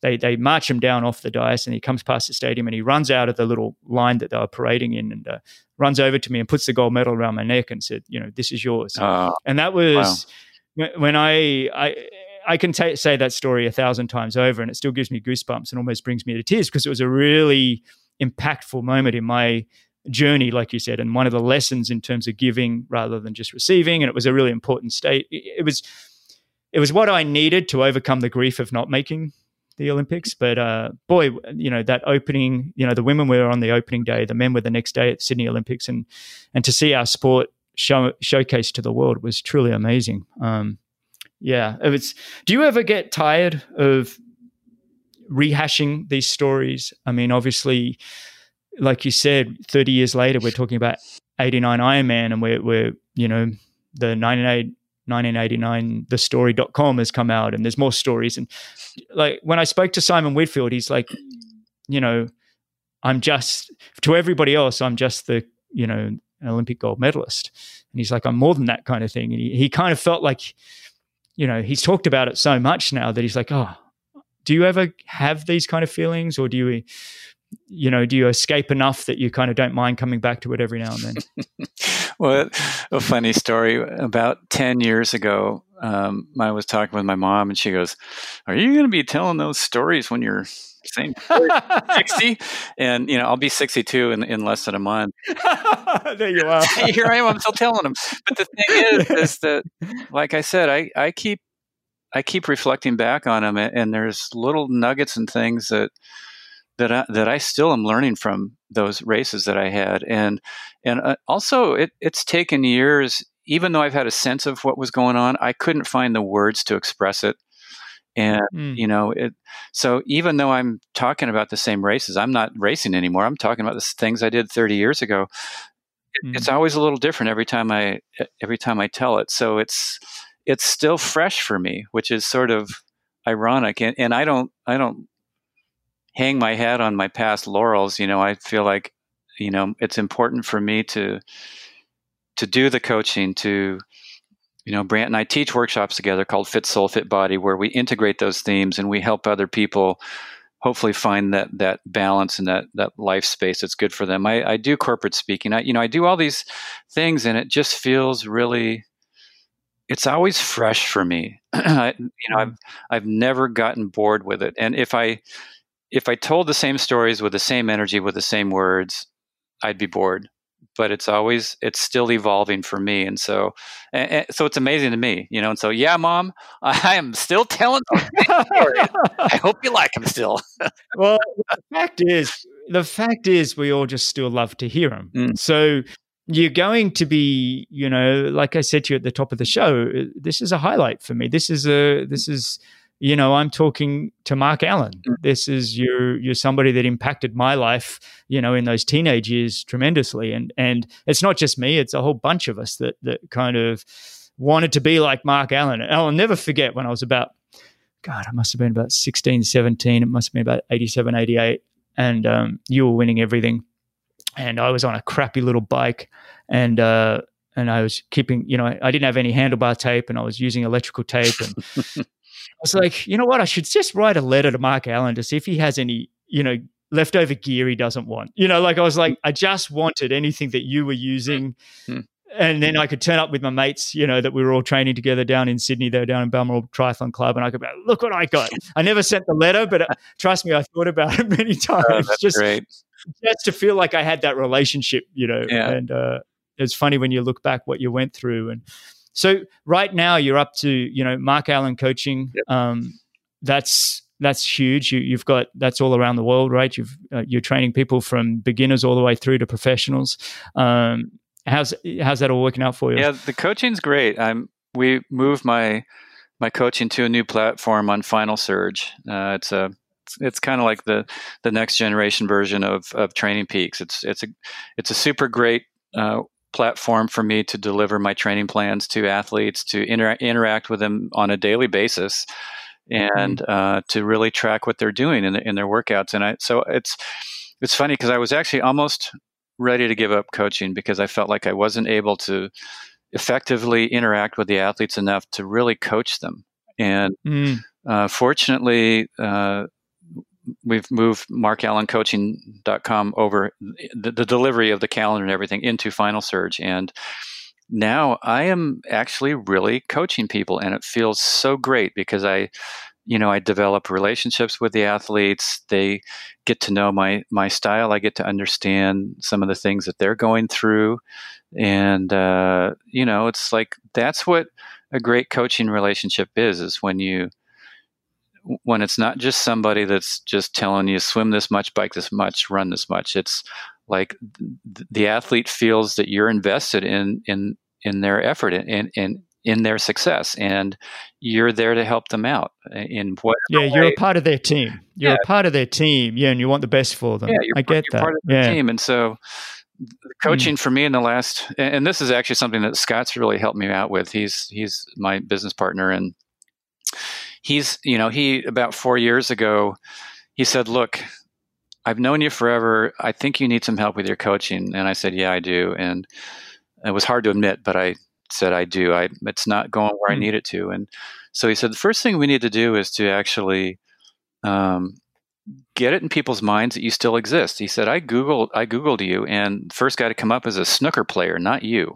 they, they march him down off the dais and he comes past the stadium and he runs out of the little line that they were parading in and uh, runs over to me and puts the gold medal around my neck and said, you know, this is yours. Uh, and that was wow. when I, I, I can t- say that story a thousand times over and it still gives me goosebumps and almost brings me to tears because it was a really impactful moment in my journey, like you said, and one of the lessons in terms of giving rather than just receiving. And it was a really important state. It was it was what I needed to overcome the grief of not making the Olympics. But uh, boy, you know that opening. You know the women were on the opening day, the men were the next day at Sydney Olympics, and and to see our sport show showcased to the world was truly amazing. Um, yeah, it was. Do you ever get tired of rehashing these stories? I mean, obviously like you said, 30 years later, we're talking about 89 Ironman and we're, we're you know, the 1989 thestory.com has come out and there's more stories. And like when I spoke to Simon Whitfield, he's like, you know, I'm just, to everybody else, I'm just the, you know, Olympic gold medalist. And he's like, I'm more than that kind of thing. And he, he kind of felt like, you know, he's talked about it so much now that he's like, oh, do you ever have these kind of feelings or do you you know, do you escape enough that you kind of don't mind coming back to it every now and then? [LAUGHS] well, a funny story. About 10 years ago, um, I was talking with my mom, and she goes, Are you going to be telling those stories when you're same [LAUGHS] 60 and you know i'll be 62 in, in less than a month [LAUGHS] there you are here i am i'm still telling them but the thing is is that like i said i i keep i keep reflecting back on them and there's little nuggets and things that that I, that I still am learning from those races that I had, and and uh, also it, it's taken years. Even though I've had a sense of what was going on, I couldn't find the words to express it. And mm. you know, it. So even though I'm talking about the same races, I'm not racing anymore. I'm talking about the things I did 30 years ago. Mm. It's always a little different every time I every time I tell it. So it's it's still fresh for me, which is sort of ironic. And, and I don't I don't hang my hat on my past laurels. You know, I feel like, you know, it's important for me to to do the coaching to you know brant and i teach workshops together called fit soul fit body where we integrate those themes and we help other people hopefully find that that balance and that that life space that's good for them. I, I do corporate speaking. I you know I do all these things and it just feels really it's always fresh for me. [CLEARS THROAT] I, you know, hmm. I've I've never gotten bored with it. And if I if I told the same stories with the same energy with the same words, I'd be bored. But it's always it's still evolving for me and so and, and so it's amazing to me you know and so yeah mom [LAUGHS] i am still telling [LAUGHS] i hope you like them still. [LAUGHS] Well the fact is the fact is we all just still love to hear them mm. so you're going to be you know like i said to you at the top of the show this is a highlight for me. This is a this is you know, I'm talking to Mark Allen. Mm. This is you're you're somebody that impacted my life, you know, in those teenage years tremendously. And and it's not just me; it's a whole bunch of us that that kind of wanted to be like Mark Allen. And I'll never forget when I was about, God, I must have been about 16, 17. It must have been about 87, 88. And um, you were winning everything. And I was on a crappy little bike. And uh, and I was keeping, you know, I didn't have any handlebar tape and I was using electrical tape. And I [LAUGHS] was like, you know what? I should just write a letter to Mark Allen to see if he has any, you know, leftover gear he doesn't want. You know, like I was like, I just wanted anything that you were using. Hmm. And then I could turn up with my mates, you know, that we were all training together down in Sydney. They were down in Balmoral Triathlon Club, and I could be, look what I got. I never sent the letter, but uh, [LAUGHS] trust me, I thought about it [LAUGHS] many oh, times. Oh, just, great. just to feel like I had that relationship, you know. Yeah. And uh, it's funny when you look back what you went through, and so right now you're up to you know Mark Allen coaching. Yep. Um, that's that's huge. You, have got that's all around the world, right? You've uh, you're training people from beginners all the way through to professionals. Um, how's how's that all working out for you? Yeah, the coaching's great. I'm we moved my my coaching to a new platform on Final Surge. Uh, it's a it's kind of like the the next generation version of of Training Peaks. It's it's a it's a super great uh, platform for me to deliver my training plans to athletes, to inter- interact with them on a daily basis, and mm-hmm. uh, to really track what they're doing in, the, in their workouts. And I, so it's it's funny because I was actually almost ready to give up coaching because I felt like I wasn't able to effectively interact with the athletes enough to really coach them. And mm. uh, fortunately, uh, we've moved markallencoaching.com over the, the, delivery of the calendar and everything into Final Surge. And now I am actually really coaching people and it feels so great because I, you know, I develop relationships with the athletes. They get to know my, my style. I get to understand some of the things that they're going through. And, uh, you know, it's like, that's what a great coaching relationship is, is when you, when it's not just somebody that's just telling you swim this much, bike this much, run this much. It's like the athlete feels that you're invested in in in their effort and in in their success and you're there to help them out in what yeah you're a part of their team you're yeah. a part of their team yeah and you want the best for them yeah, i get that part of the yeah. team and so coaching mm. for me in the last and this is actually something that scott's really helped me out with he's he's my business partner and he's you know he about four years ago he said look i've known you forever. I think you need some help with your coaching. And i said yeah i do. And it was hard to admit but i said i do. I it's not going where mm-hmm. i need it to. And so he said the first thing we need to do is to actually um, get it in people's minds that you still exist. He said i googled i googled you and first guy to come up is a snooker player not you.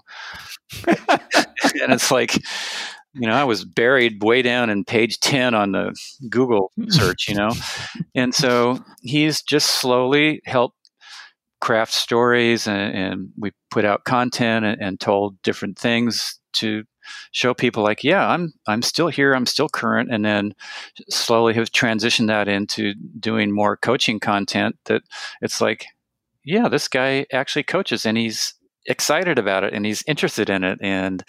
[LAUGHS] And it's like you know, I was buried way down in page 10 on the Google search, you know. [LAUGHS] and so he's just slowly helped craft stories and, and we put out content and, and, told different things to show people like, yeah, I'm I'm still here, I'm still current, and then slowly have transitioned that into doing more coaching content that it's like, yeah, this guy actually coaches and he's excited about it and he's interested in it and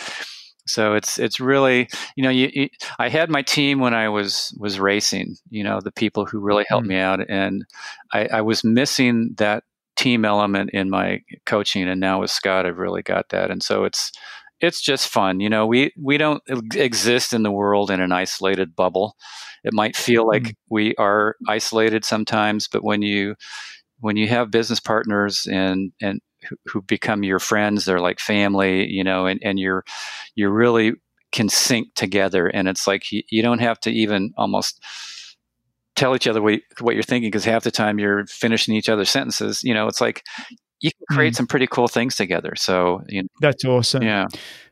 so it's it's really you know you, you, I had my team when I was was racing. You know the people who really helped mm. me out, and I, I, was missing that team element in my coaching. And now with Scott, I've really got that. And so it's it's just fun. You know, we we don't exist in the world in an isolated bubble. It might feel like mm. we are isolated sometimes, but when you when you have business partners and and who become your friends they're like family you know and, and you're you really can sync together and it's like you, you don't have to even almost tell each other what, what you're thinking because half the time you're finishing each other's sentences. You know, it's like you can create mm. some pretty cool things together. So you know, that's awesome. Yeah.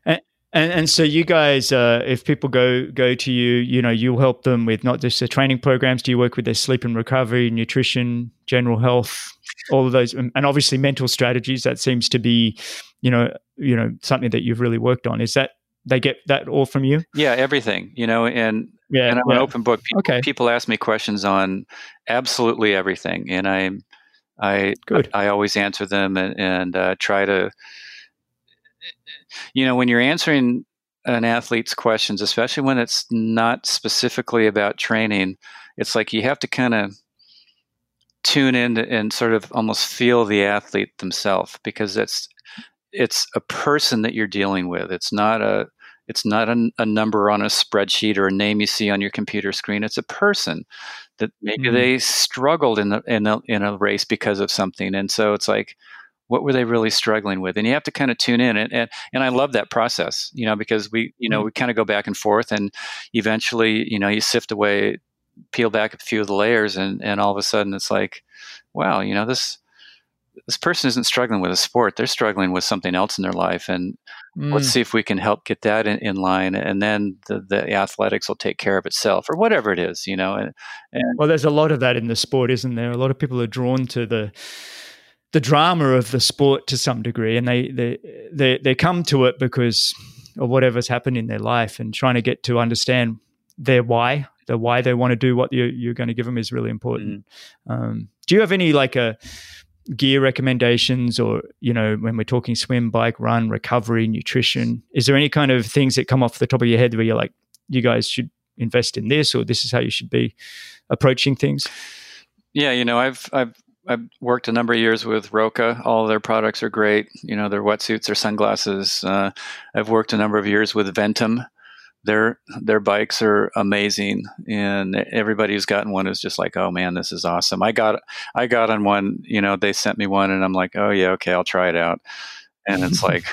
And, and, and so you guys, uh, if people go go to you, you know, you'll help them with not just the training programs. Do you work with their sleep and recovery, nutrition, general health, all of those, and obviously mental strategies? That seems to be, you know, you know, something that you've really worked on. Is that they get that all from you? Yeah, everything. You know, and yeah, and I'm yeah. an open book. People, okay. people ask me questions on absolutely everything, and I, I, Good. I, I always answer them and, and uh, try to. You know, when you're answering an athlete's questions, especially when it's not specifically about training, it's like you have to kind of tune in and sort of almost feel the athlete themselves because it's it's a person that you're dealing with. It's not a it's not a, a, number on a spreadsheet or a name you see on your computer screen. It's a person that maybe mm-hmm. they struggled in the in a, in a race because of something, and so it's like, what were they really struggling with? And you have to kind of tune in, and and, and I love that process, you know, because we you know mm-hmm. we kind of go back and forth, and eventually, you know, you sift away, peel back a few of the layers, and and all of a sudden, it's like, wow, you know, this this person isn't struggling with a sport they're struggling with something else in their life and mm. let's see if we can help get that in, in line and then the, the, athletics will take care of itself or whatever it is you know and, and well there's a lot of that in the sport isn't there a lot of people are drawn to the the drama of the sport to some degree and they they they, they come to it because of whatever's happened in their life and trying to get to understand their why the why they want to do what you're, you're going to give them is really important mm. um, do you have any like a gear recommendations or you know when we're talking swim bike run recovery nutrition is there any kind of things that come off the top of your head where you're like you guys should invest in this or this is how you should be approaching things yeah you know i've i've I've worked a number of years with Roka. All their products are great. You know, their wetsuits, their sunglasses. Uh, I've worked a number of years with Ventum their their bikes are amazing and everybody who's gotten one is just like oh man this is awesome i got i got on one you know they sent me one and i'm like oh yeah okay i'll try it out and it's [LAUGHS] like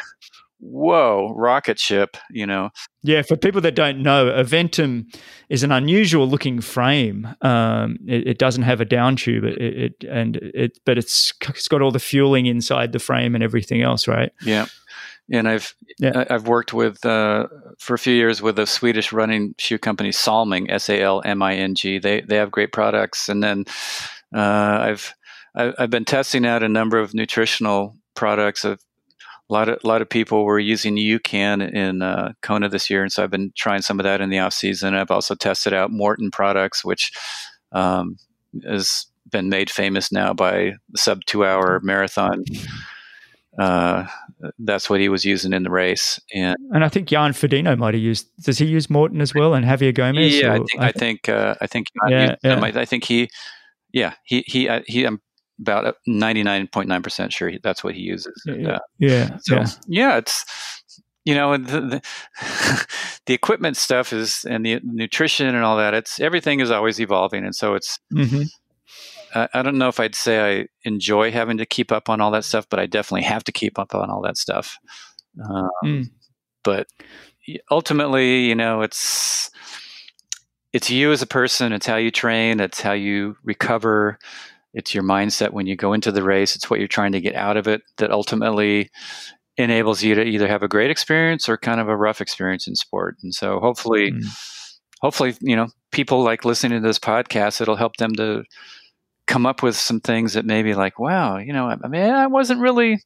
whoa rocket ship you know yeah for people that don't know a ventum is an unusual looking frame um, it, it, doesn't have a down tube it, it, and it but it's it's got all the fueling inside the frame and everything else right yeah and I've yeah. I've worked with uh, for a few years with a Swedish running shoe company Salming S A L M I N G. They they have great products, and then uh, I've I've been testing out a number of nutritional products. Of a lot of a lot of people were using UCAN in uh, Kona this year, and so I've been trying some of that in the off season. I've also tested out Maurten products, which um, has been made famous now by the sub two hour marathon uh, that's what he was using in the race. And and I think Jan Frodeno might have used. Does he use Maurten as well and Javier Gomez? Yeah, I think I think uh, I think yeah, yeah. I think he, yeah, he he uh, he. I'm about ninety nine point nine percent sure he, that's what he uses. And, uh, yeah, so yeah. yeah, it's you know the, the, [LAUGHS] the, equipment stuff is and the nutrition and all that. It's everything is always evolving, and so it's. Mm-hmm I don't know if I'd say I enjoy having to keep up on all that stuff, but I definitely have to keep up on all that stuff. Um, mm. But ultimately, you know, it's it's you as a person. It's how you train. It's how you recover. It's your mindset when you go into the race. It's what you're trying to get out of it that ultimately enables you to either have a great experience or kind of a rough experience in sport. And so, hopefully, mm. hopefully, you know, people like listening to this podcast, it'll help them to come up with some things that maybe like, wow, you know, I mean, I wasn't really,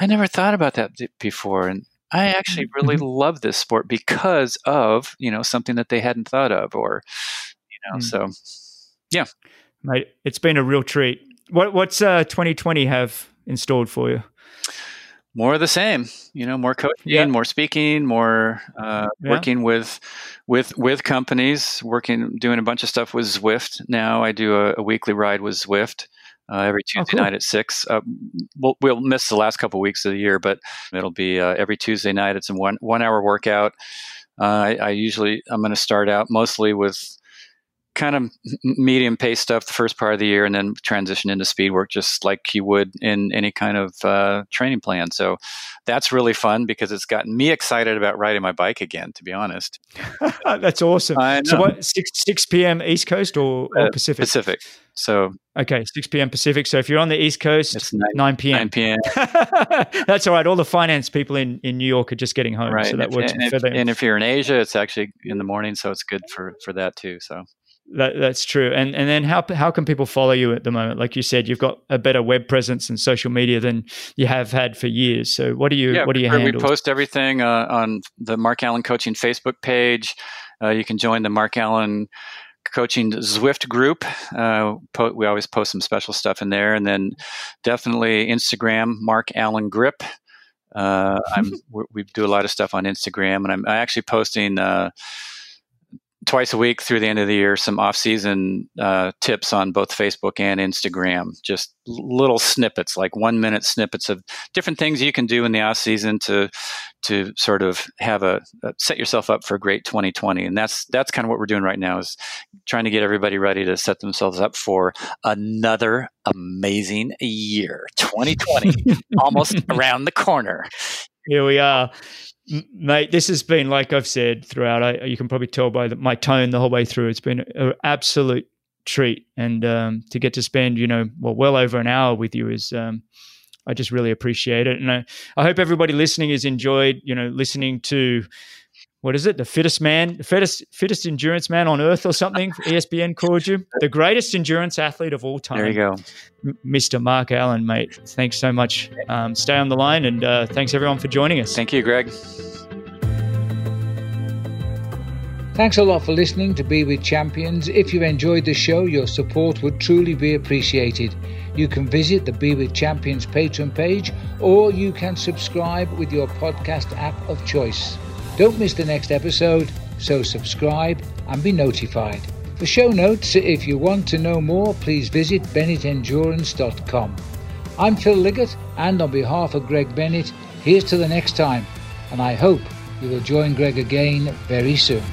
I never thought about that before. And I actually really mm-hmm. love this sport because of, you know, something that they hadn't thought of or, you know, mm. so yeah. Mate, it's been a real treat. What, what's uh, 2020 have installed for you? more of the same you know more coaching yeah. more speaking more uh, yeah. working with with with companies working doing a bunch of stuff with zwift now i do a, a weekly ride with zwift uh, every oh, tuesday oh, cool. night at six uh, we'll, we'll, miss the last couple of weeks of the year but it'll be uh, every tuesday night it's a one one hour workout uh, I, I, usually i'm going to start out mostly with kind of medium pace stuff the first part of the year and then transition into speed work just like you would in any kind of uh, training plan. So that's really fun because it's gotten me excited about riding my bike again, to be honest. [LAUGHS] that's awesome. So what, 6, 6 p.m. East Coast or, or uh, Pacific? Pacific. So okay, 6 p.m. Pacific. So if you're on the East Coast, it's 9, 9 p.m. 9 p.m. [LAUGHS] That's all right. All the finance people in, in New York are just getting home, right. so that and works if, for them. And if you're in Asia, it's actually in the morning, so it's good for for that too. So that, that's true. And and then how how can people follow you at the moment? Like you said, you've got a better web presence and social media than you have had for years. So what do you yeah, what do you handle? We post everything uh, on the Mark Allen Coaching Facebook page. Uh, you can join the Mark Allen Coaching Zwift group. Uh, po- we always post some special stuff in there, and then definitely Instagram Mark Allen Grip. Uh, I'm [LAUGHS] we do a lot of stuff on Instagram, and I'm, I'm actually posting uh, twice a week through the end of the year some off-season uh, tips on both facebook and instagram. Just little snippets like one minute snippets of different things you can do in the off-season to to sort of have a, a, set yourself up for a great 2020 and that's that's kind of what we're doing right now is trying to get everybody ready to set themselves up for another amazing year. 2020 [LAUGHS] almost around the corner. Here we are mate, this has been like I've said throughout. I, you can probably tell by the, my tone the whole way through. It's been an absolute treat, and um, to get to spend you know well well over an hour with you is. Um, I just really appreciate it, and I, I hope everybody listening has enjoyed, you know, listening to what is it? The fittest man, the fittest, fittest endurance man on earth, or something? [LAUGHS] ESPN called you the greatest endurance athlete of all time. There you go, M- Mr. Mark Allen, mate. Thanks so much. Um, stay on the line, and uh, thanks everyone for joining us. Thank you, Greg. Thanks a lot for listening to Be With Champions. If you enjoyed the show, your support would truly be appreciated. You can visit the Be With Champions Patreon page, or you can subscribe with your podcast app of choice. Don't miss the next episode, so subscribe and be notified. For show notes, if you want to know more, please visit bennettendurance.com. I'm Phil Liggett, and on behalf of Greg Bennett, here's to the next time, and I hope you will join Greg again very soon.